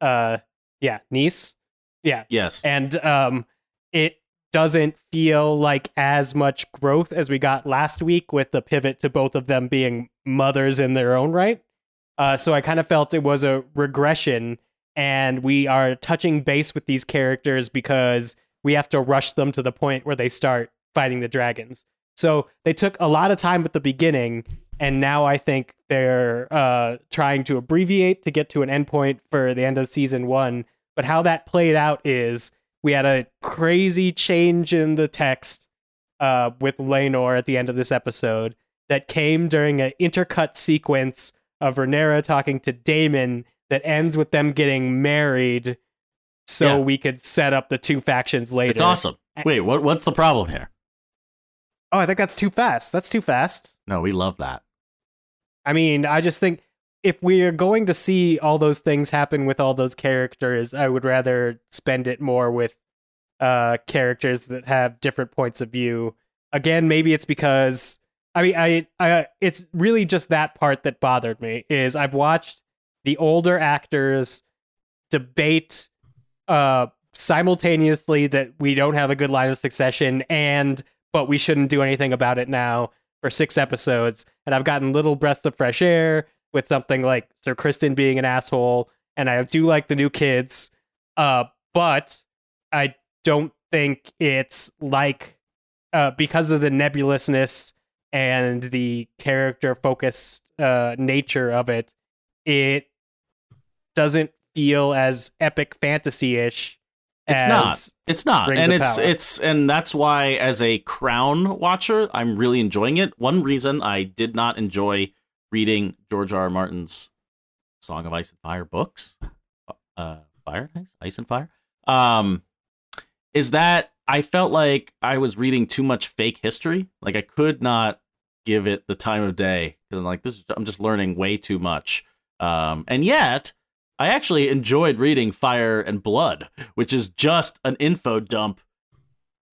Speaker 1: Uh yeah, niece. Yeah.
Speaker 2: Yes.
Speaker 1: And um it doesn't feel like as much growth as we got last week with the pivot to both of them being mothers in their own right. Uh so I kind of felt it was a regression and we are touching base with these characters because we have to rush them to the point where they start fighting the dragons. So they took a lot of time at the beginning, and now I think they're uh, trying to abbreviate to get to an endpoint for the end of season one. But how that played out is we had a crazy change in the text uh, with Laenor at the end of this episode that came during an intercut sequence of Rhaenyra talking to Daemon that ends with them getting married so
Speaker 2: Yeah.
Speaker 1: we could set up the two factions later.
Speaker 2: It's awesome. Wait, what? What's the problem here?
Speaker 1: Oh, I think that's too fast. That's too fast.
Speaker 2: No, we love that.
Speaker 1: I mean, I just think if we are going to see all those things happen with all those characters, I would rather spend it more with uh characters that have different points of view again, maybe it's because I mean, I, I, it's really just that part that bothered me. Is I've watched the older actors debate uh simultaneously that we don't have a good line of succession and but we shouldn't do anything about it now for six episodes. And i've gotten little breaths of fresh air with something like sir Criston being an asshole and i do like the new kids uh but i don't think it's like uh because of the nebulousness and the character focused uh nature of it it doesn't feel as epic fantasy-ish
Speaker 2: It's not. It's not.
Speaker 1: Rings
Speaker 2: and it's
Speaker 1: Power.
Speaker 2: it's and that's why as a Crown watcher, I'm really enjoying it. One reason I did not enjoy reading George R. R. Martin's Song of Ice and Fire books, uh, Fire and Ice, Ice and Fire, um, is that I felt like I was reading too much fake history. Like I could not give it the time of day because I'm like this. is- I'm just learning way too much. Um, and yet I actually enjoyed reading Fire and Blood, which is just an info dump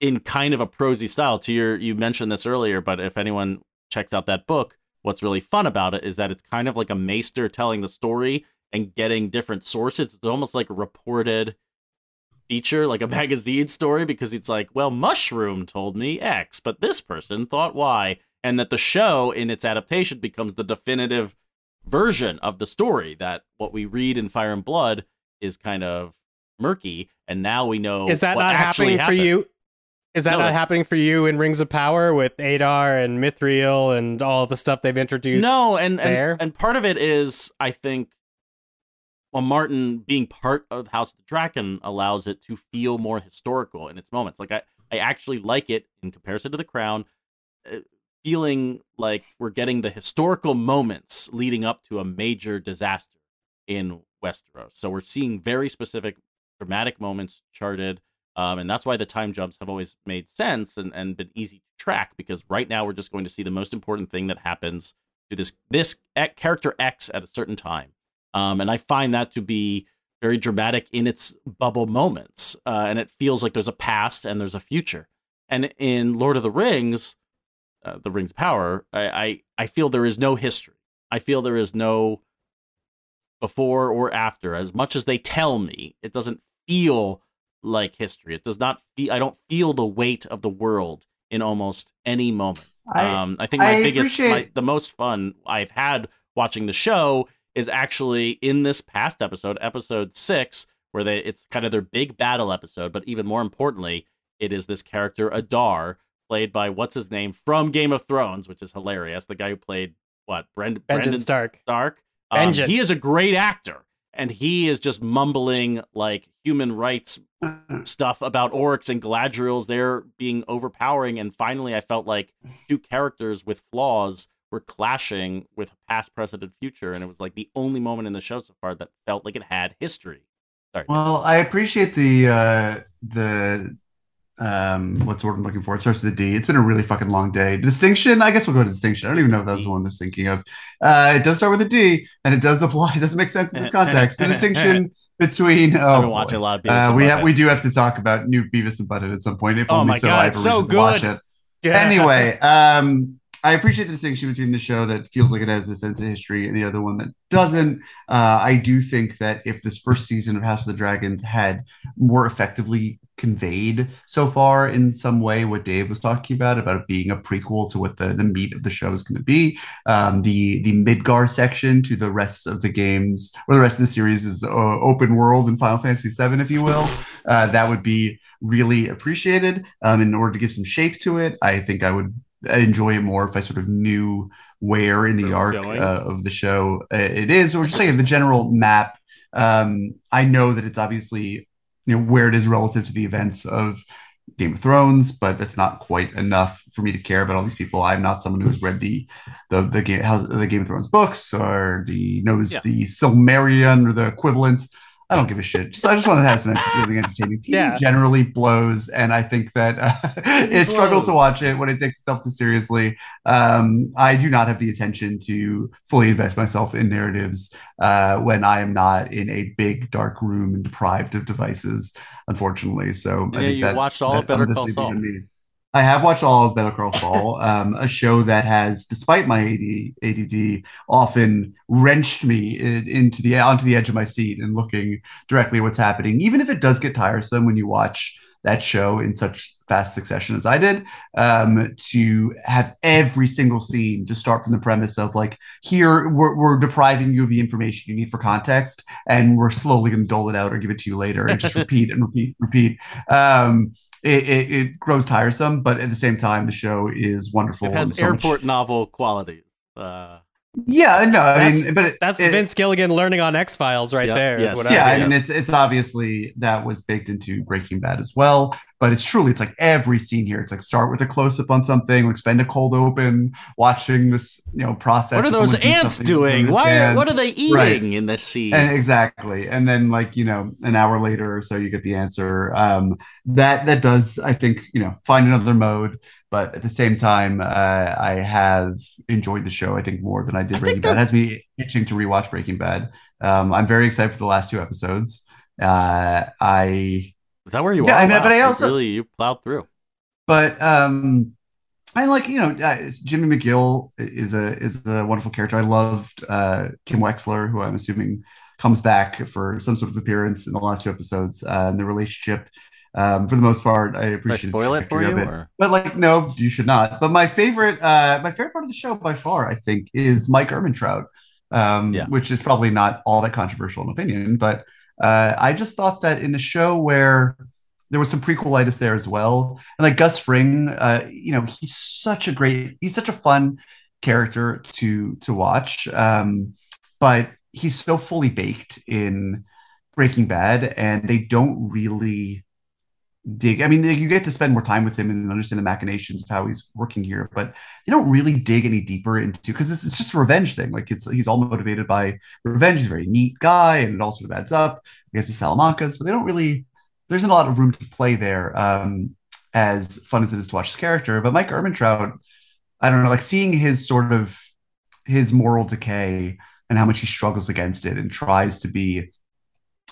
Speaker 2: in kind of a prosy style. To your, you mentioned this earlier, but if anyone checks out that book, what's really fun about it is that it's kind of like a maester telling the story and getting different sources. It's almost like a reported feature, like a magazine story, because it's like, well, Mushroom told me X, but this person thought Y, and that the show in its adaptation becomes the definitive version of the story that what we read in Fire and Blood is kind of murky, and now we know
Speaker 1: is that not happening for you is that
Speaker 2: No,
Speaker 1: not happening for you in rings of power with adar and mithril and all the stuff they've introduced
Speaker 2: No, and
Speaker 1: there?
Speaker 2: and, and part of it is I think well, Martin being part of House of the Dragon allows it to feel more historical in its moments. Like I, I actually like it in comparison to The Crown, uh, feeling like we're getting the historical moments leading up to a major disaster in Westeros. So we're seeing very specific dramatic moments charted. Um, and that's why the time jumps have always made sense and, and been easy to track because right now we're just going to see the most important thing that happens to this this character X at a certain time. Um, and I find that to be very dramatic in its bubble moments. Uh, and it feels like there's a past and there's a future. And in Lord of the Rings, uh, the Rings of Power, I, I, I feel there is no history. I feel there is no before or after. As much as they tell me, it doesn't feel like history. It does not feel, I don't feel the weight of the world in almost any moment.
Speaker 3: I,
Speaker 2: um, I think my
Speaker 3: I
Speaker 2: biggest, my, the most fun I've had watching the show is actually in this past episode, episode six, where they it's kind of their big battle episode. But even more importantly, it is this character Adar, played by what's his name from Game of Thrones, which is hilarious. The guy who played what Brend-
Speaker 1: Benjen
Speaker 2: Brendan
Speaker 1: Stark.
Speaker 2: Stark. Um, he is a great actor, and he is just mumbling like human rights stuff about orcs and Galadriels. They're being overpowering, and finally, I felt like two characters with flaws were clashing with past, present, and future, and it was like the only moment in the show so far that felt like it had history. Sorry.
Speaker 3: Well, I appreciate the uh the um what's the word I'm looking for? It starts with a D. It's been a really fucking long day. Distinction, I guess we'll go to distinction. I don't even know if that was the one I was thinking of. Uh it does start with a D and it does apply, it doesn't make sense in this context. The distinction between oh
Speaker 2: I've been
Speaker 3: boy.
Speaker 2: watching a lot of
Speaker 3: Uh, we have we do have to talk about new Beavis and Butthead at some point. If
Speaker 2: Oh
Speaker 3: only
Speaker 2: my
Speaker 3: so
Speaker 2: God,
Speaker 3: I have
Speaker 2: it's
Speaker 3: a
Speaker 2: so
Speaker 3: to watch
Speaker 2: good.
Speaker 3: it.
Speaker 1: Yeah.
Speaker 3: Anyway, um, I appreciate the distinction between the show that feels like it has a sense of history and the other one that doesn't. Uh, I do think that if this first season of House of the Dragons had more effectively conveyed so far in some way what Dave was talking about about it being a prequel to what the, the meat of the show is going to be, um, the the Midgar section to the rest of the games or the rest of the series is uh, open world in Final Fantasy VII, if you will. Uh, that would be really appreciated um, in order to give some shape to it. I think I would enjoy it more if I sort of knew where in the arc uh, of the show uh, it is, or just like the general map. Um, I know that it's obviously you know where it is relative to the events of Game of Thrones, but that's not quite enough for me to care about all these people. I'm not someone who has read the the the game the Game of Thrones books or the knows
Speaker 2: Yeah.
Speaker 3: the Silmarillion or the equivalent. I don't give a shit. Just, I just want to have some something entertaining. TV
Speaker 1: Yeah.
Speaker 3: generally blows, and I think that uh, it struggled to watch it when it takes itself too seriously. Um, I do not have the attention to fully invest myself in narratives uh, when I am not in a big dark room and deprived of devices, unfortunately. So I
Speaker 2: Yeah,
Speaker 3: think
Speaker 2: you
Speaker 3: that,
Speaker 2: watched all
Speaker 3: that
Speaker 2: of Better
Speaker 3: this
Speaker 2: Call Saul.
Speaker 3: I have watched all of Better Call Saul, um, a show that has, despite my AD, ADD, often wrenched me into the onto the edge of my seat and looking directly at what's happening. Even if it does get tiresome when you watch that show in such fast succession as I did, um, to have every single scene just start from the premise of like, here we're, we're depriving you of the information you need for context, and we're slowly going to dole it out or give it to you later, and just repeat and repeat, repeat. Um, it, it, it, grows tiresome, but at the same time, the show is wonderful.
Speaker 2: It has
Speaker 3: so
Speaker 2: airport
Speaker 3: much...
Speaker 2: novel qualities. Uh,
Speaker 3: yeah, no, I mean, but it,
Speaker 1: that's
Speaker 3: it,
Speaker 1: Vince Gilligan learning on X Files right
Speaker 2: Yep,
Speaker 1: there.
Speaker 2: yes.
Speaker 1: Is what
Speaker 3: yeah,
Speaker 1: I,
Speaker 3: I mean, it's it's obviously that was baked into Breaking Bad as well. But it's truly, it's like every scene here. It's like start with a close up on something, like spend a cold open, watching this, you know, process.
Speaker 2: what are those ants doing? Why? Are, what are they eating
Speaker 3: Right.
Speaker 2: in this scene?
Speaker 3: And exactly, and then like you know, an hour later or so, you get the answer. Um, that that does, I think, you know, find another mode. But at the same time, uh, I have enjoyed the show. I think more than I did
Speaker 2: I
Speaker 3: Breaking Bad. It has me itching to rewatch Breaking Bad. Um, I'm very excited for the last two episodes. Uh, I
Speaker 2: Is that where you
Speaker 3: Yeah,
Speaker 2: are?
Speaker 3: I mean,
Speaker 2: Wow,
Speaker 3: but I also-
Speaker 2: really you plowed through.
Speaker 3: but um I like you know uh, Jimmy McGill is a is a wonderful character. I loved uh, Kim Wexler, who I'm assuming comes back for some sort of appearance in the last two episodes. Uh, and the relationship, um, for the most part, I appreciate.
Speaker 2: spoil it for you? Or?
Speaker 3: But like, no, you should not. But my favorite, uh, my favorite part of the show by far, I think, is Mike Ehrmantraut, um,
Speaker 2: Yeah.
Speaker 3: which is probably not all that controversial in opinion. But uh, I just thought that in a show where there was some prequelitis there as well, and like Gus Fring, uh, you know, he's such a great, he's such a fun character to to watch, um, but he's so fully baked in Breaking Bad, and they don't really dig. I mean, you get to spend more time with him and understand the machinations of how he's working here, but they don't really dig any deeper into because it's, it's just a revenge thing. Like it's he's all motivated by revenge. He's a very neat guy, and it all sort of adds up. Gets the Salamancas, but they don't really. There's not a lot of room to play there. Um, as fun as it is to watch his character, but Mike Ehrmantraut, I don't know, like seeing his sort of his moral decay and how much he struggles against it and tries to be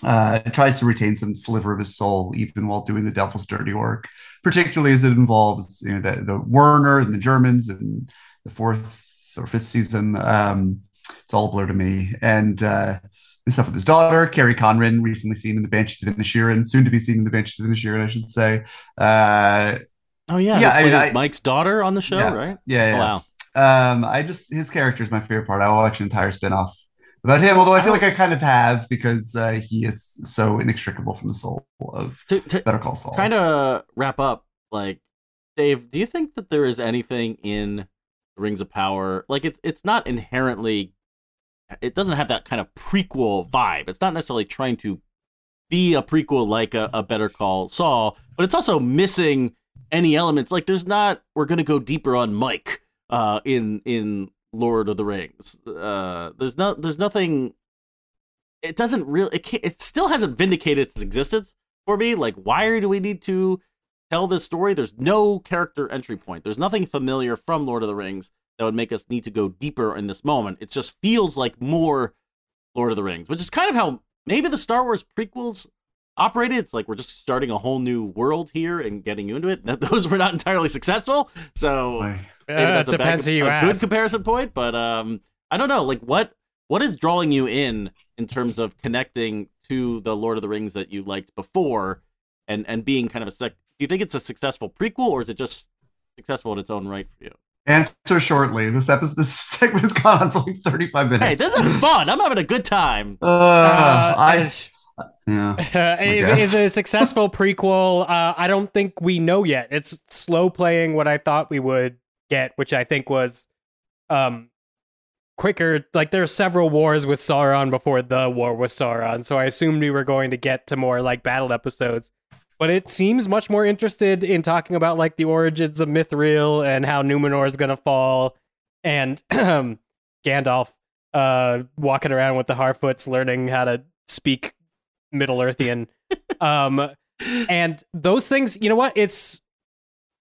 Speaker 3: uh, tries to retain some sliver of his soul even while doing the devil's dirty work, particularly as it involves you know the, the Werner and the Germans and the fourth or fifth season. Um, it's all a blur to me. And uh, the stuff with his daughter, Kerry Condon, recently seen in the Banshees of Inisherin, soon to be seen in the Banshees of Inisherin, I should say. Uh,
Speaker 2: Oh yeah,
Speaker 3: Yeah, I mean, I-
Speaker 2: Mike's daughter on the show,
Speaker 3: Yeah.
Speaker 2: right?
Speaker 3: yeah,
Speaker 2: Oh,
Speaker 3: yeah.
Speaker 2: wow.
Speaker 3: Um, I just his character is my favorite part. I will watch an entire spinoff about him, although I feel like I kind of have because uh, he is so inextricable from the soul of
Speaker 2: To, to
Speaker 3: Better Call Saul.
Speaker 2: kind of wrap up, like Dave, do you think that there is anything in Rings of Power? Like it's it's not inherently, it doesn't have that kind of prequel vibe. It's not necessarily trying to be a prequel like a, a Better Call Saul, but it's also missing any elements. Like there's not. We're gonna go deeper on Mike uh, in in Lord of the Rings. Uh, there's no. There's nothing. It doesn't really. It, can't, it still hasn't vindicated its existence for me. Like, why do we need to tell this story? There's no character entry point. There's nothing familiar from Lord of the Rings that would make us need to go deeper in this moment. It just feels like more Lord of the Rings, which is kind of how maybe the Star Wars prequels operated. It's like we're just starting a whole new world here and getting you into it. Those were not entirely successful, so. Maybe
Speaker 1: Uh,
Speaker 2: that's a, bad,
Speaker 1: depends who you
Speaker 2: a good comparison point. But um, I don't know. Like, what what is drawing you in in terms of connecting to the Lord of the Rings that you liked before, and and being kind of a sec? Do you think it's a successful prequel, or is it just successful in its own right for you?
Speaker 3: Answer shortly. This episode, this segment has gone on for like 35 minutes.
Speaker 2: Hey, this is fun. I'm having a good time.
Speaker 3: Uh,
Speaker 1: Uh,
Speaker 3: I, yeah.
Speaker 1: Uh, is, is a successful prequel? Uh, I don't think we know yet. It's slow playing what I thought we would get, which I think was um, quicker. Like there are several wars with Sauron before the war with Sauron, so I assumed we were going to get to more like battle episodes. But it seems much more interested in talking about like the origins of Mithril and how Numenor is going to fall, and Gandalf uh, walking around with the Harfoots, learning how to speak Middle Earthian. um, and those things, you know what? It's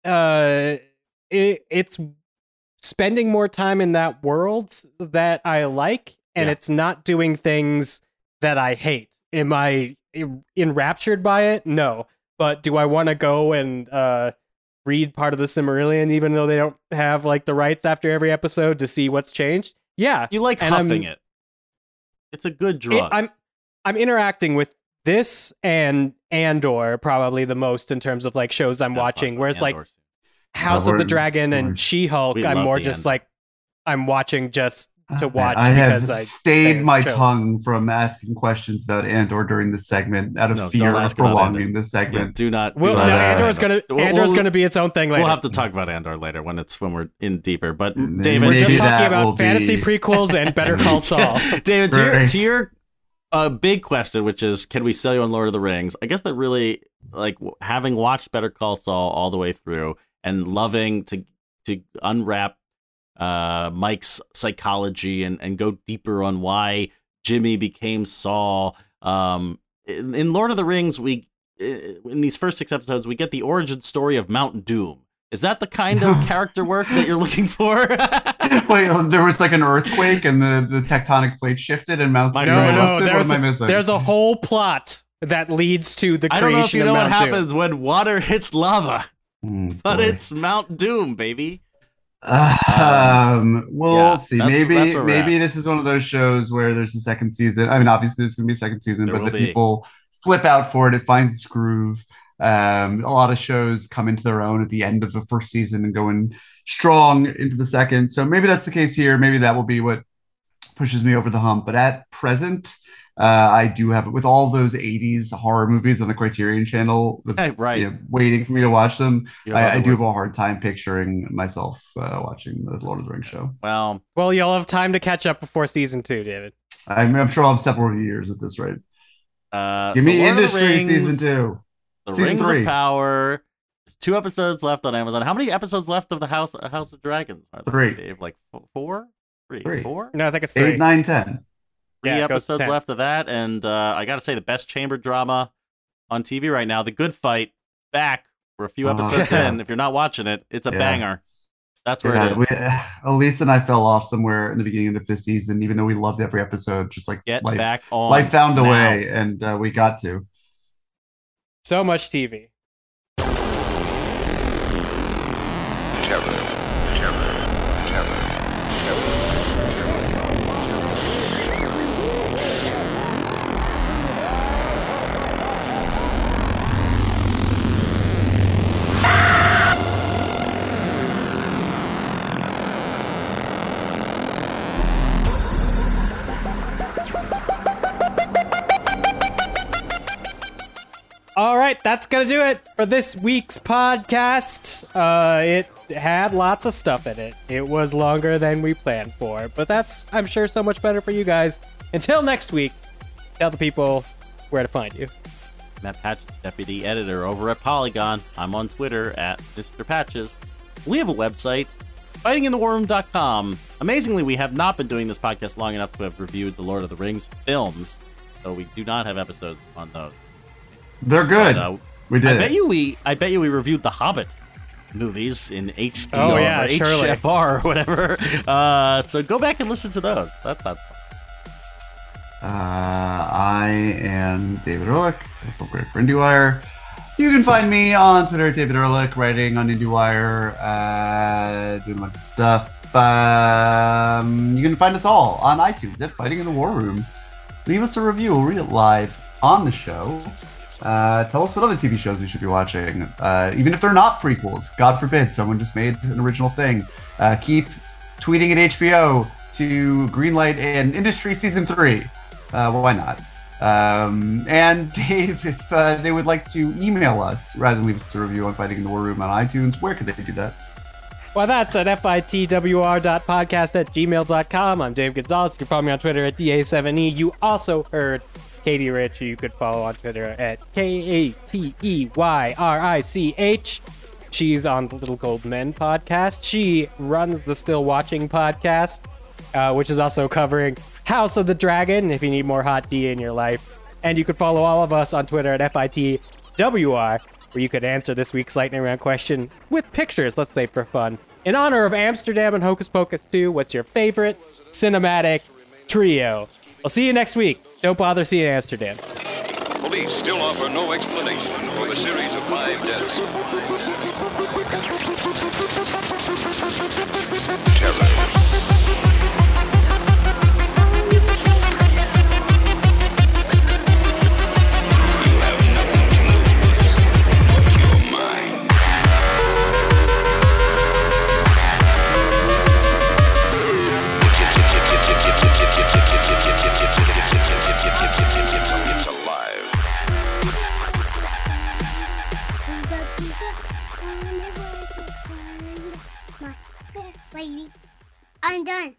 Speaker 1: uh, it, it's spending more time in that world that I like, and
Speaker 2: Yeah.
Speaker 1: it's not doing things that I hate. Am I enraptured by it? No. But do I want to go and uh, read part of the Silmarillion, even though they don't have like the rights after every episode to see what's changed. Yeah,
Speaker 2: You like
Speaker 1: And I'm-
Speaker 2: huffing it. It's a good
Speaker 1: It-
Speaker 2: drug.
Speaker 1: I'm I'm interacting with this and Andor probably the most in terms of like shows I'm
Speaker 2: Gotta
Speaker 1: watching. Whereas like
Speaker 2: Andor soon.
Speaker 1: House of the Dragon and She Hulk, I'm more just
Speaker 2: Andor.
Speaker 1: like I'm watching just to watch
Speaker 3: I have
Speaker 1: because I
Speaker 3: stayed
Speaker 1: they
Speaker 3: my
Speaker 1: chose.
Speaker 3: tongue from asking questions about Andor during the segment out of
Speaker 2: No,
Speaker 3: fear of prolonging
Speaker 2: the
Speaker 3: this
Speaker 2: Yeah,
Speaker 3: segment.
Speaker 2: do not. do
Speaker 1: Well,
Speaker 3: But,
Speaker 1: no,
Speaker 3: uh,
Speaker 1: Andor's gonna
Speaker 2: We'll-
Speaker 1: Andor's
Speaker 2: we'll-
Speaker 1: gonna be its own thing later.
Speaker 2: We'll have to talk about Andor later when it's when we're in deeper. But David,
Speaker 1: We're just talking about fantasy
Speaker 3: be-
Speaker 1: prequels and Better Call Saul.
Speaker 2: David, to your, to your uh, big question, which is, can we sell you on Lord of the Rings? I guess that really, like, having watched Better Call Saul all the way through and loving to to unwrap uh, Mike's psychology and and go deeper on why Jimmy became Saul. Um, in, in Lord of the Rings, we in these first six episodes, we get the origin story of Mount Doom. Is that the kind of character work that you're looking for?
Speaker 3: Wait, there was like an earthquake and the, the tectonic plate shifted and Mount
Speaker 2: My
Speaker 3: Doom
Speaker 1: No, no,
Speaker 3: erupted? What
Speaker 1: there's
Speaker 3: am I
Speaker 1: a,
Speaker 3: missing?
Speaker 1: there's a whole plot that leads to the
Speaker 2: I don't know if you
Speaker 1: of
Speaker 2: know what
Speaker 1: Mount Doom.
Speaker 2: happens when water hits lava,
Speaker 3: Mm,
Speaker 2: but it's Mount Doom, baby.
Speaker 3: Um, we'll
Speaker 2: yeah,
Speaker 3: see.
Speaker 2: that's-
Speaker 3: maybe
Speaker 2: that's
Speaker 3: maybe
Speaker 2: at.
Speaker 3: this is one of those shows where there's a second season. I mean, obviously there's gonna be a second season,
Speaker 2: There
Speaker 3: but the
Speaker 2: be.
Speaker 3: people flip out for it. It finds its groove. Um, a lot of shows come into their own at the end of the first season and going strong into the second. So maybe that's the case here. Maybe that will be what pushes me over the hump. But at present, uh, I do have it with all those 80s horror movies on the Criterion channel. the-
Speaker 2: Hey, right.
Speaker 3: you know, waiting for me to watch them. I, I do have a hard time picturing myself uh, watching the Lord of the Rings show.
Speaker 2: Well,
Speaker 1: Well, you'll have time to catch up before season two, David.
Speaker 3: I'm, I'm sure I'll have several years at this rate.
Speaker 2: uh,
Speaker 3: Give me
Speaker 2: The Lord of the
Speaker 3: Industry
Speaker 2: Rings,
Speaker 3: season two.
Speaker 2: The
Speaker 3: season
Speaker 2: Rings
Speaker 3: three.
Speaker 2: of Power. There's two episodes left on Amazon. How many episodes left of the House House of Dragons? are there,
Speaker 3: Three.
Speaker 2: Dave? Like f- four, three,
Speaker 3: Three.
Speaker 2: four.
Speaker 1: No, I think it's
Speaker 3: Eight,
Speaker 1: three.
Speaker 3: nine, ten.
Speaker 2: Three
Speaker 1: Yeah, it goes to
Speaker 2: episodes left of that, and uh, I got to say, the best chamber drama on TV right now, The Good Fight, back for a few
Speaker 3: Oh,
Speaker 2: episodes
Speaker 3: yeah.
Speaker 2: in. If you're not watching it, it's a
Speaker 3: Yeah.
Speaker 2: banger. That's where
Speaker 3: Yeah,
Speaker 2: it is.
Speaker 3: we, uh, Elise and I fell off somewhere in the beginning of the fifth season, even though we loved every episode. Just like
Speaker 2: Get
Speaker 3: life,
Speaker 2: back on.
Speaker 3: life found a way, and uh, we got to.
Speaker 1: So much TV. All that's gonna do it for this week's podcast. Uh, it had lots of stuff in it. It was longer than we planned for, but that's, I'm sure, so much better for you guys. Until next week, tell the people where to find you.
Speaker 2: Matt Patches, deputy editor over at Polygon. I'm on Twitter at Mr. Patches. We have a website, fightinginthewarroom.com. Amazingly, we have not been doing this podcast long enough to have reviewed the Lord of the Rings films, so we do not have episodes on those.
Speaker 3: They're good.
Speaker 2: But, uh,
Speaker 3: we did
Speaker 2: I
Speaker 3: it.
Speaker 2: bet you we I bet you we reviewed the Hobbit movies in HD
Speaker 1: Oh,
Speaker 2: or
Speaker 1: yeah, surely.
Speaker 2: HFR or whatever. Uh, so go back and listen to those. That, that's fun.
Speaker 3: Uh, I am David Ehrlich from Great for IndieWire. You can find me on Twitter at David Ehrlich, writing on IndieWire, uh, doing a bunch of stuff. Um, you can find us all on iTunes at Fighting in the War Room. Leave us a review. We'll read it live on the show. Uh, tell us what other TV shows we should be watching, uh, even if they're not prequels. God forbid someone just made an original thing. Uh, keep tweeting at HBO to greenlight an industry season three. Uh, why not? Um, and Dave, if uh, they would like to email us rather than leave us a review on Fighting in the War Room on iTunes, where could they do that?
Speaker 1: Well, that's at fitwr.podcast at gmail.com. I'm Dave Gonzalez. You can follow me on Twitter at DA7E. You also heard Katey Rich, you could follow on Twitter at K A T E Y R I C H. She's on the Little Gold Men podcast. She runs the Still Watching podcast, uh, which is also covering House of the Dragon if you need more hot D in your life. And you could follow all of us on Twitter at FITWR, where you could answer this week's lightning round question with pictures, let's say for fun. In honor of Amsterdam and Hocus Pocus 2, what's your favorite cinematic trio? I'll see you next week. Don't bother seeing Amsterdam.
Speaker 6: Police still offer no explanation for the series of five deaths.
Speaker 7: Lady, I'm done.